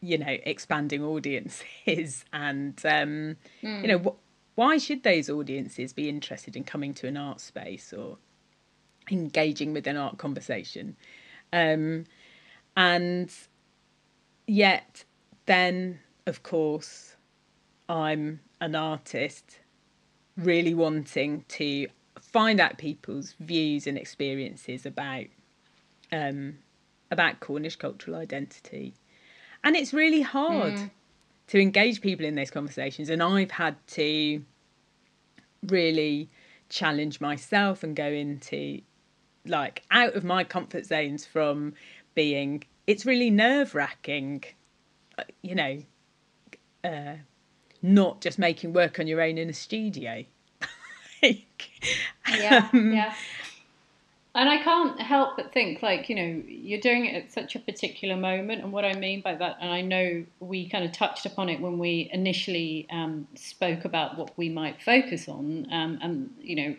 you know expanding audiences and um mm. you know what why should those audiences be interested in coming to an art space or engaging with an art conversation? Um, and yet, then, of course, I'm an artist really wanting to find out people's views and experiences about um, about Cornish cultural identity, and it's really hard mm. To engage people in those conversations. And I've had to really challenge myself and go into like out of my comfort zones from being it's really nerve wracking uh, you know uh, not just making work on your own in a studio like, yeah um, yeah and I can't help but think, like, you know, you're doing it at such a particular moment. And what I mean by that, and I know we kind of touched upon it when we initially um, spoke about what we might focus on. Um, and, you know,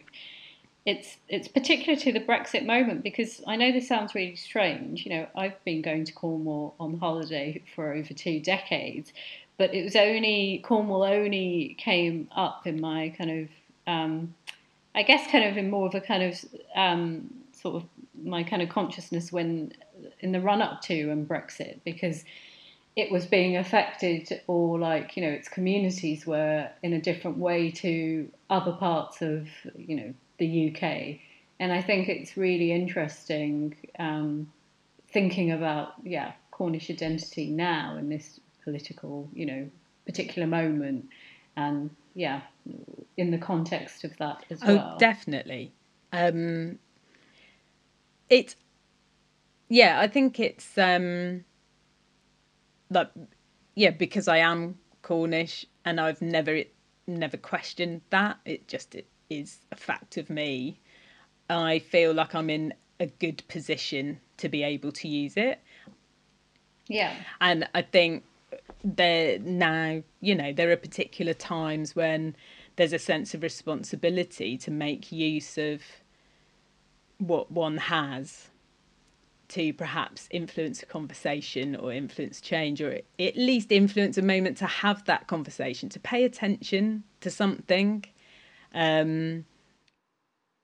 it's it's particular to the Brexit moment because I know this sounds really strange. You know, I've been going to Cornwall on holiday for over two decades, but it was only Cornwall only came up in my kind of um, I guess kind of in more of a kind of um, sort of my kind of consciousness when in the run up to and Brexit because it was being affected or like you know its communities were in a different way to other parts of you know the UK and I think it's really interesting um, thinking about yeah Cornish identity now in this political you know particular moment and yeah in the context of that as oh, well. Oh, definitely. Um, it's yeah, I think it's um, like yeah, because I am Cornish and I've never never questioned that. It just it is a fact of me. I feel like I'm in a good position to be able to use it. Yeah. And I think there now, you know, there are particular times when there's a sense of responsibility to make use of what one has to perhaps influence a conversation or influence change or at least influence a moment to have that conversation to pay attention to something. Um,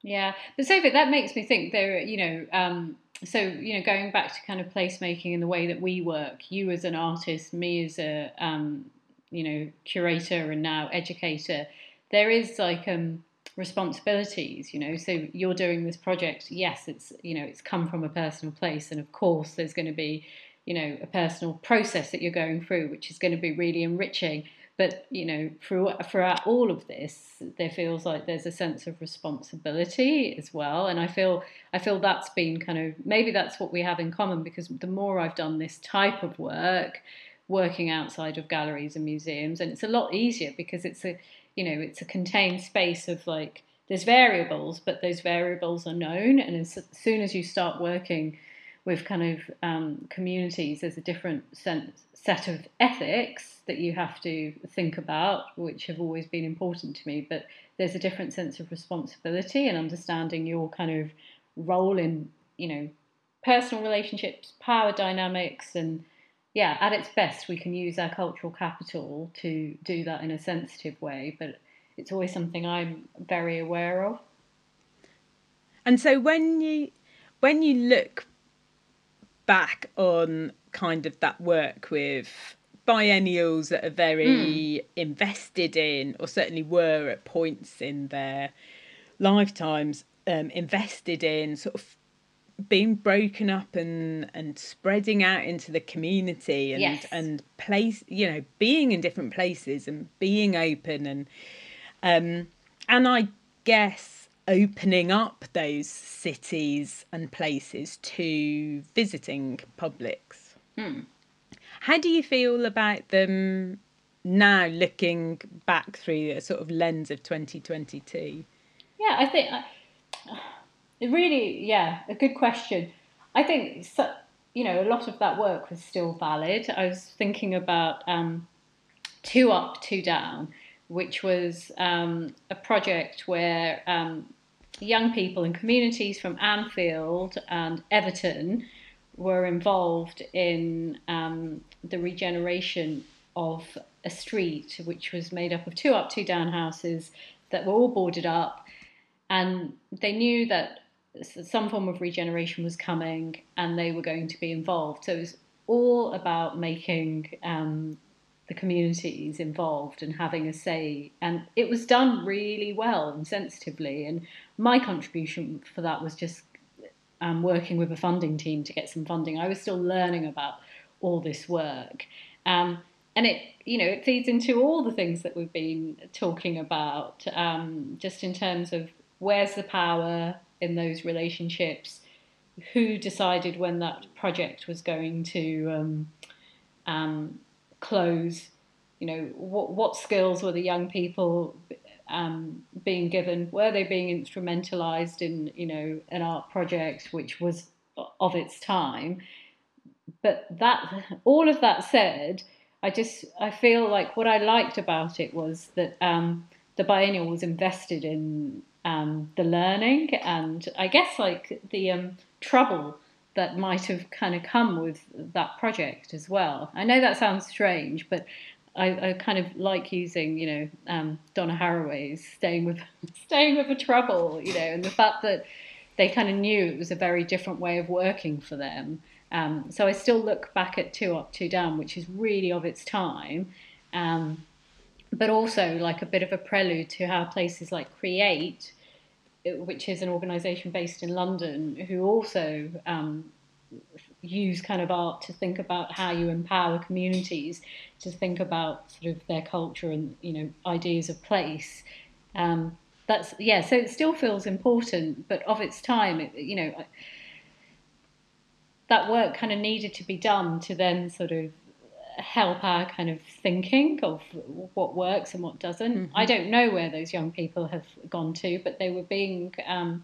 yeah but Sovay that makes me think there you know um, so you know going back to kind of placemaking and the way that we work you as an artist me as a um, you know curator and now educator there is like um responsibilities you know so you're doing this project yes it's you know it's come from a personal place and of course there's going to be you know a personal process that you're going through which is going to be really enriching. But you know through, throughout all of this there feels like there's a sense of responsibility as well and i feel i feel that's been kind of maybe that's what we have in common because the more i've done this type of work working outside of galleries and museums and it's a lot easier because it's a you know it's a contained space of like there's variables but those variables are known and as soon as you start working with kind of um, communities there's a different sense, set of ethics that you have to think about which have always been important to me but there's a different sense of responsibility and understanding your kind of role in you know personal relationships power dynamics and yeah, at its best, we can use our cultural capital to do that in a sensitive way, but it's always something I'm very aware of. And so when you when you look back on kind of that work with biennials that are very mm. invested in, or certainly were at points in their lifetimes, um, invested in sort of being broken up and and spreading out into the community and yes. and place you know being in different places and being open and um and I guess opening up those cities and places to visiting publics. Hmm. How do you feel about them now looking back through a sort of lens of 2022? Yeah, I think really, yeah, a good question. I think so, you know a lot of that work was still valid. I was thinking about um, two up, two down, which was um, a project where um, young people and communities from Anfield and Everton were involved in um, the regeneration of a street which was made up of two up, two down houses that were all boarded up. And they knew that some form of regeneration was coming and they were going to be involved. So it was all about making um, the communities involved and having a say. And it was done really well and sensitively. And my contribution for that was just um, working with a funding team to get some funding. I was still learning about all this work. Um, and it, you know, it feeds into all the things that we've been talking about, um, just in terms of where's the power, in those relationships, who decided when that project was going to um, um, close, you know, what, what skills were the young people um, being given? Were they being instrumentalized in, you know, an art project which was of its time? But that, all of that said, I just, I feel like what I liked about it was that um, the biennial was invested in um, the learning and I guess like the um, trouble that might have kind of come with that project as well. I know that sounds strange, but I, I kind of like using, you know, um, Donna Haraway's staying with staying with the trouble, you know, and the fact that they kind of knew it was a very different way of working for them. Um, so I still look back at Two Up, Two Down, which is really of its time, um, but also like a bit of a prelude to how places like Create which is an organisation based in London, who also um, use kind of art to think about how you empower communities to think about sort of their culture and you know ideas of place. Um, that's yeah. So it still feels important, but of its time, it, you know, that work kind of needed to be done to then sort of help our kind of thinking of what works and what doesn't. Mm-hmm. I don't know where those young people have gone to, but they were being um,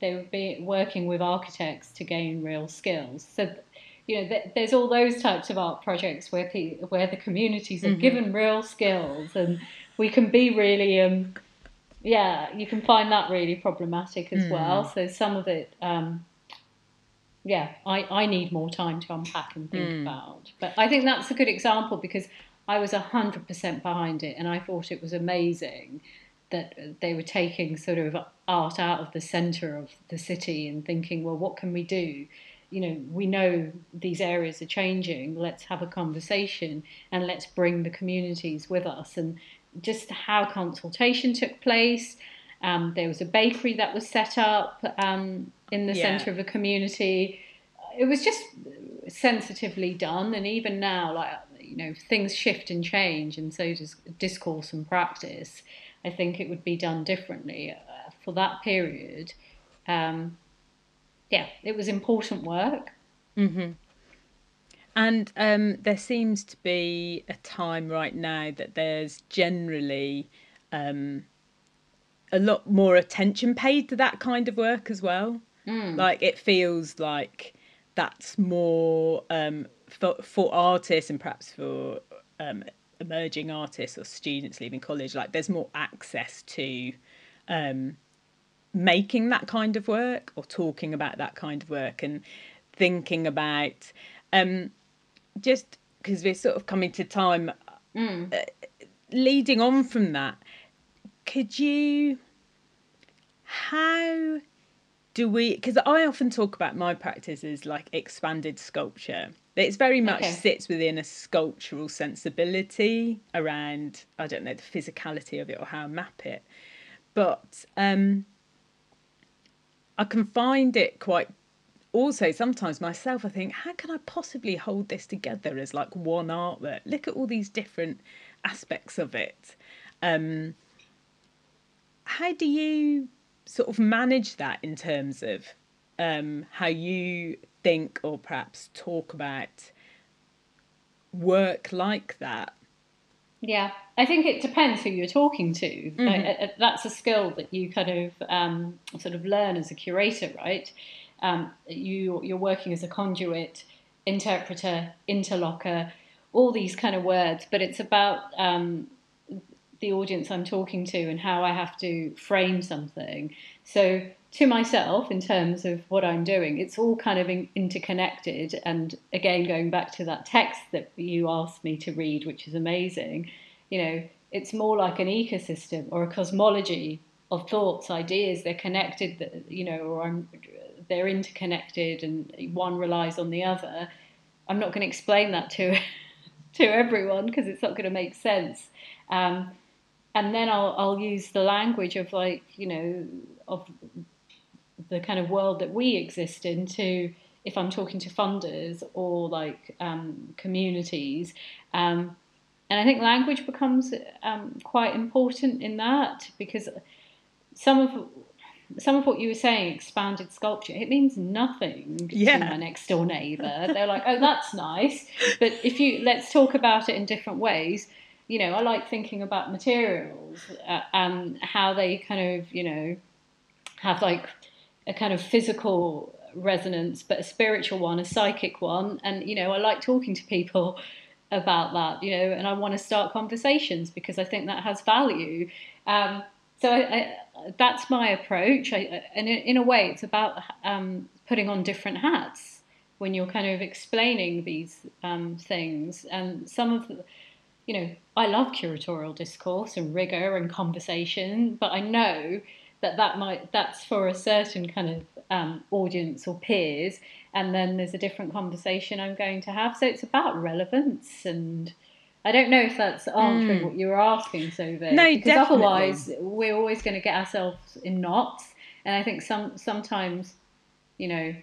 they were be working with architects to gain real skills. So you know, th- there's all those types of art projects where pe- where the communities are mm-hmm. given real skills and we can be really um, yeah, you can find that really problematic as mm. well. So some of it, um, yeah, I, I need more time to unpack and think mm. about. But I think that's a good example because I was 100% behind it and I thought it was amazing that they were taking sort of art out of the centre of the city and thinking, well, what can we do? You know, we know these areas are changing. Let's have a conversation and let's bring the communities with us. And just how consultation took place. Um, there was a bakery that was set up um, in the yeah. centre of a community. It was just sensitively done, and even now, like you know, things shift and change, and so does discourse and practice. I think it would be done differently uh, for that period. Um, yeah, it was important work. Mm-hmm. And um, there seems to be a time right now that there's generally um, a lot more attention paid to that kind of work as well. Mm. Like it feels like that's more um, for, for artists and perhaps for um, emerging artists or students leaving college. Like there's more access to um, making that kind of work or talking about that kind of work and thinking about um, just because we're sort of coming to time, mm. uh, leading on from that, could you, how do we, because I often talk about my practice as like expanded sculpture. It's very much okay. sits within a sculptural sensibility around, I don't know, the physicality of it or how I map it. But um, I can find it quite also sometimes myself I think how can I possibly hold this together as like one artwork look at all these different aspects of it um, how do you sort of manage that in terms of um, how you think or perhaps talk about work like that yeah, I think it depends who you're talking to. Mm-hmm. that's a skill that you kind of um, sort of learn as a curator, right? Um, you you're working as a conduit, interpreter, interlocker, all these kind of words, but it's about um, the audience I'm talking to and how I have to frame something. So to myself, in terms of what I'm doing, it's all kind of in- interconnected. And again, going back to that text that you asked me to read, which is amazing, you know, it's more like an ecosystem or a cosmology of thoughts, ideas. They're connected, you know, or I'm they're interconnected and one relies on the other. I'm not going to explain that to to everyone because it's not going to make sense. Um, and then I'll I'll use the language of like you know of the kind of world that we exist in to if I'm talking to funders or like um, communities. Um, and I think language becomes um, quite important in that because some of some of what you were saying, expanded sculpture, it means nothing yeah. to my next door neighbour. They're like, oh, that's nice. But if you, let's talk about it in different ways. You know, I like thinking about materials uh, and how they kind of, you know, have like a kind of physical resonance, but a spiritual one, a psychic one. And, you know, I like talking to people about that, you know, and I want to start conversations because I think that has value. Um, so I, I, that's my approach. I, and in a way, it's about um, putting on different hats when you're kind of explaining these um, things. And some of the, you know, I love curatorial discourse and rigor and conversation, but I know that that might that's for a certain kind of um, audience or peers, and then there's a different conversation I'm going to have. So it's about relevance and I don't know if that's answering mm. what you were asking, so No, because definitely. otherwise we're always going to get ourselves in knots. And I think some sometimes, you know,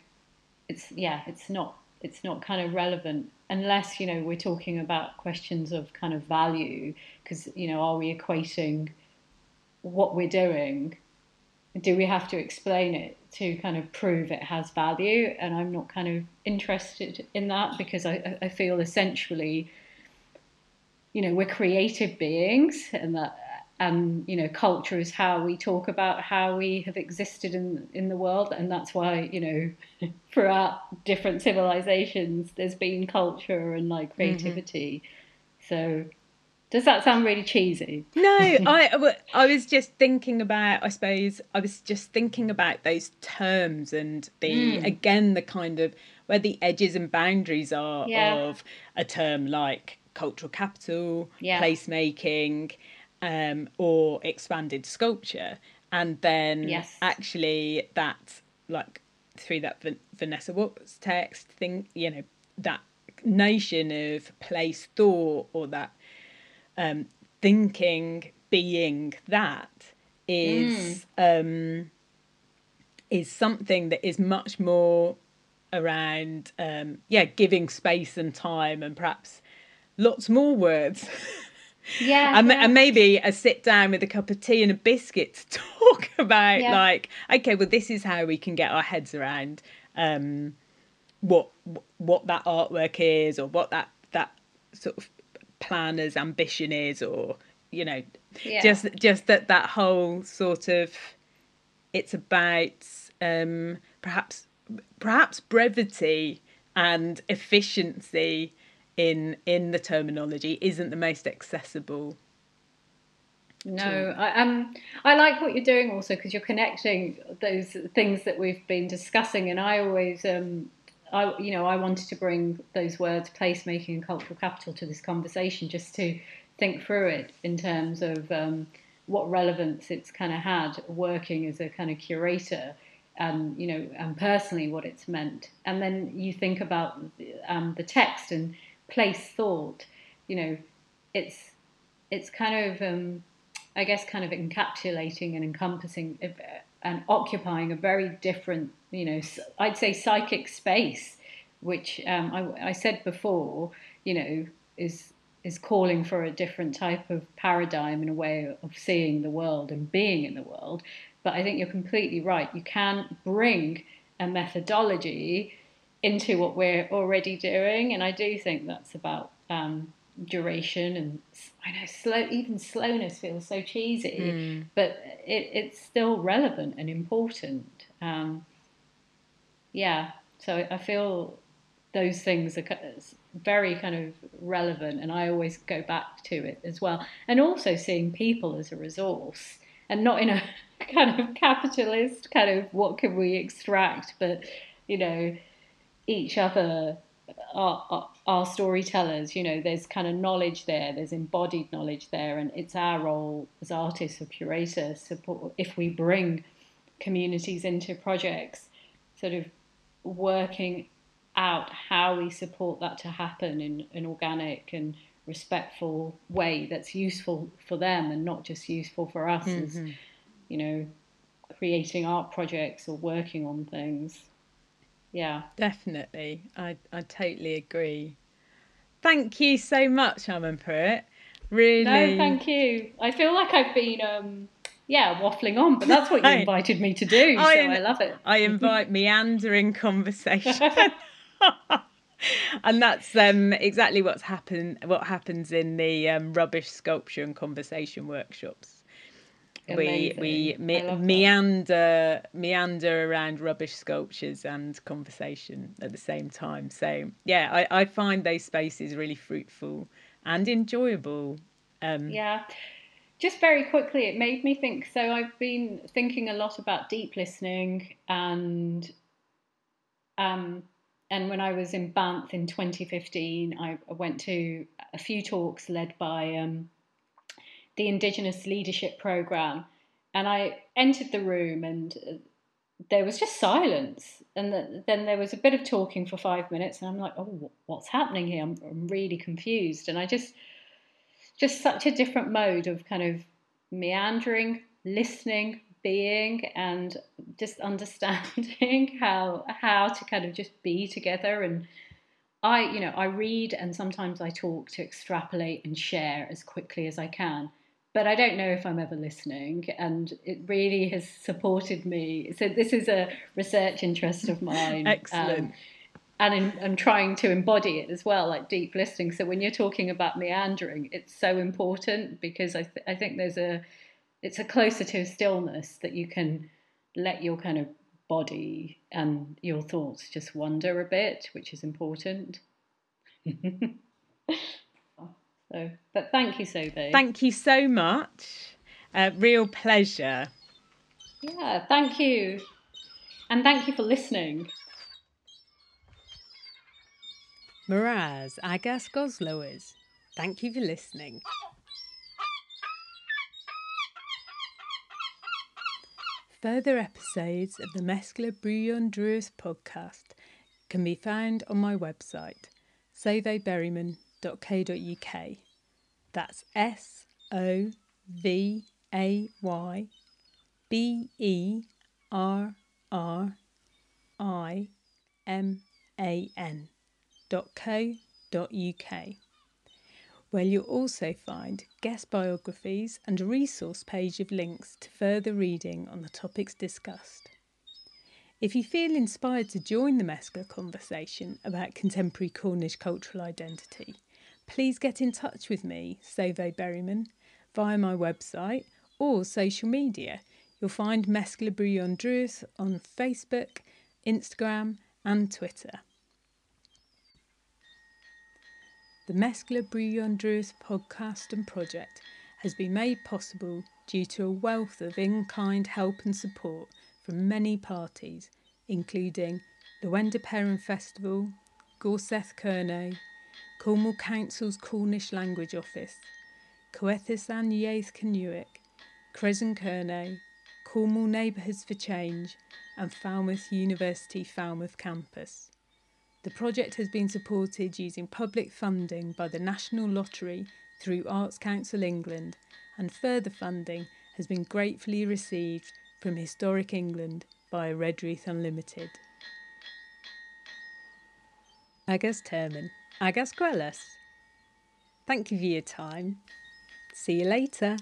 it's yeah, it's not it's not kind of relevant unless you know we're talking about questions of kind of value because you know are we equating what we're doing? Do we have to explain it to kind of prove it has value? And i'm not kind of interested in that because i, I feel essentially you know we're creative beings and that and you know culture is how we talk about how we have existed in in the world and that's why you know throughout different civilizations there's been culture and like mm-hmm. creativity mm-hmm. so Does that sound really cheesy? No, I I was just thinking about. I suppose I was just thinking about those terms and the mm. again the kind of where the edges and boundaries are yeah. of a term like cultural capital, yeah. placemaking, um, or expanded sculpture, and then yes. actually that like through that Vanessa Watts text thing, you know that notion of place thought or that um, thinking being that is mm. um, is something that is much more around um, yeah giving space and time and perhaps lots more words yeah, and, yeah. and, maybe a sit down with a cup of tea and a biscuit to talk about yeah. like okay well this is how we can get our heads around um, what what that artwork is or what that that sort of planner's ambition is or you know yeah. just just that that whole sort of it's about um, perhaps perhaps brevity and efficiency in in the terminology isn't the most accessible no, I, um, I like what you're doing also because you're connecting those things that we've been discussing, and I always um, I, you know, I wanted to bring those words, placemaking and cultural capital, to this conversation, just to think through it in terms of um, what relevance it's kind of had working as a kind of curator, and you know, and personally what it's meant. And then you think about um, the text and place thought. You know, it's it's kind of um, I guess kind of encapsulating and encompassing and occupying a very different, you know, I'd say psychic space, which um, I, I, said before, you know, is is calling for a different type of paradigm and a way of seeing the world and being in the world. But I think you're completely right. You can bring a methodology into what we're already doing, and I do think that's about um, duration and I know slow even slowness feels so cheesy, mm. but it, it's still relevant and important. Um, yeah, so I feel those things are very kind of relevant, and I always go back to it as well. And also seeing people as a resource, and not in a kind of capitalist kind of what can we extract, but you know each other are, are, storytellers. You know, there's kind of knowledge there, there's embodied knowledge there, and it's our role as artists or curators support if we bring communities into projects, sort of working out how we support that to happen in an organic and respectful way that's useful for them and not just useful for us mm-hmm. as you know creating art projects or working on things yeah. Definitely. I, I totally agree. Thank you so much, Amanprit. Really. No, thank you. I feel like I've been um yeah, waffling on, but that's what you invited me to do, so I, I love it. I invite meandering conversation. and that's um, exactly what's happened what happens in the um, rubbish sculpture and conversation workshops we we me- meander meander around rubbish sculptures and conversation at the same time. So yeah, I, I find those spaces really fruitful and enjoyable. Um, yeah. Just very quickly, it made me think. So I've been thinking a lot about deep listening and um, and when I was in Banff in 2015, I went to a few talks led by um, the Indigenous Leadership Program. And I entered the room and there was just silence. And the, then there was a bit of talking for five minutes. And I'm like, oh, what's happening here? I'm, I'm really confused. And I just, just such a different mode of kind of meandering, listening, being and just understanding how how to kind of just be together and I you know I read and sometimes I talk to extrapolate and share as quickly as I can but I don't know if I'm ever listening, and it really has supported me. So this is a research interest of mine. Excellent. Um, and in, and trying to embody it as well, like deep listening. So when you're talking about meandering, it's so important because I th- I think there's a it's a closer to a stillness that you can let your kind of body and your thoughts just wander a bit, which is important. So, but thank you, Sovay. Thank you so much. Uh, real pleasure. Yeah, thank you. And thank you for listening. Miraz Agas Gosloers. Thank you for listening. Further episodes of the MESKLA Drudh podcast can be found on my website, sovayberriman.co.uk. That's S O V A Y B E R R I M A N dot where you'll also find guest biographies and a resource page of links to further reading on the topics discussed. If you feel inspired to join the MESKLA conversation about contemporary Cornish cultural identity, please get in touch with me, Sovay Berriman, via my website or social media. You'll find MESKLA Brewyon Drudh on Facebook, Instagram, and Twitter. The MESKLA Brewyon Drudh podcast and project has been made possible due to a wealth of in kind help and support from many parties, including the Lowender Peran Festival, Gorsedh Kernow, Cornwall Council's Cornish Language Office, Coethisan Iaith Canuic, Kresen Kernow, Cornwall Neighbourhoods for Change, and Falmouth University Falmouth Campus. The project has been supported using public funding by the National Lottery through Arts Council England, and further funding has been gratefully received from Historic England by Redruth Unlimited. Agus Terman, Agas Quellas. Thank you for your time. See you later.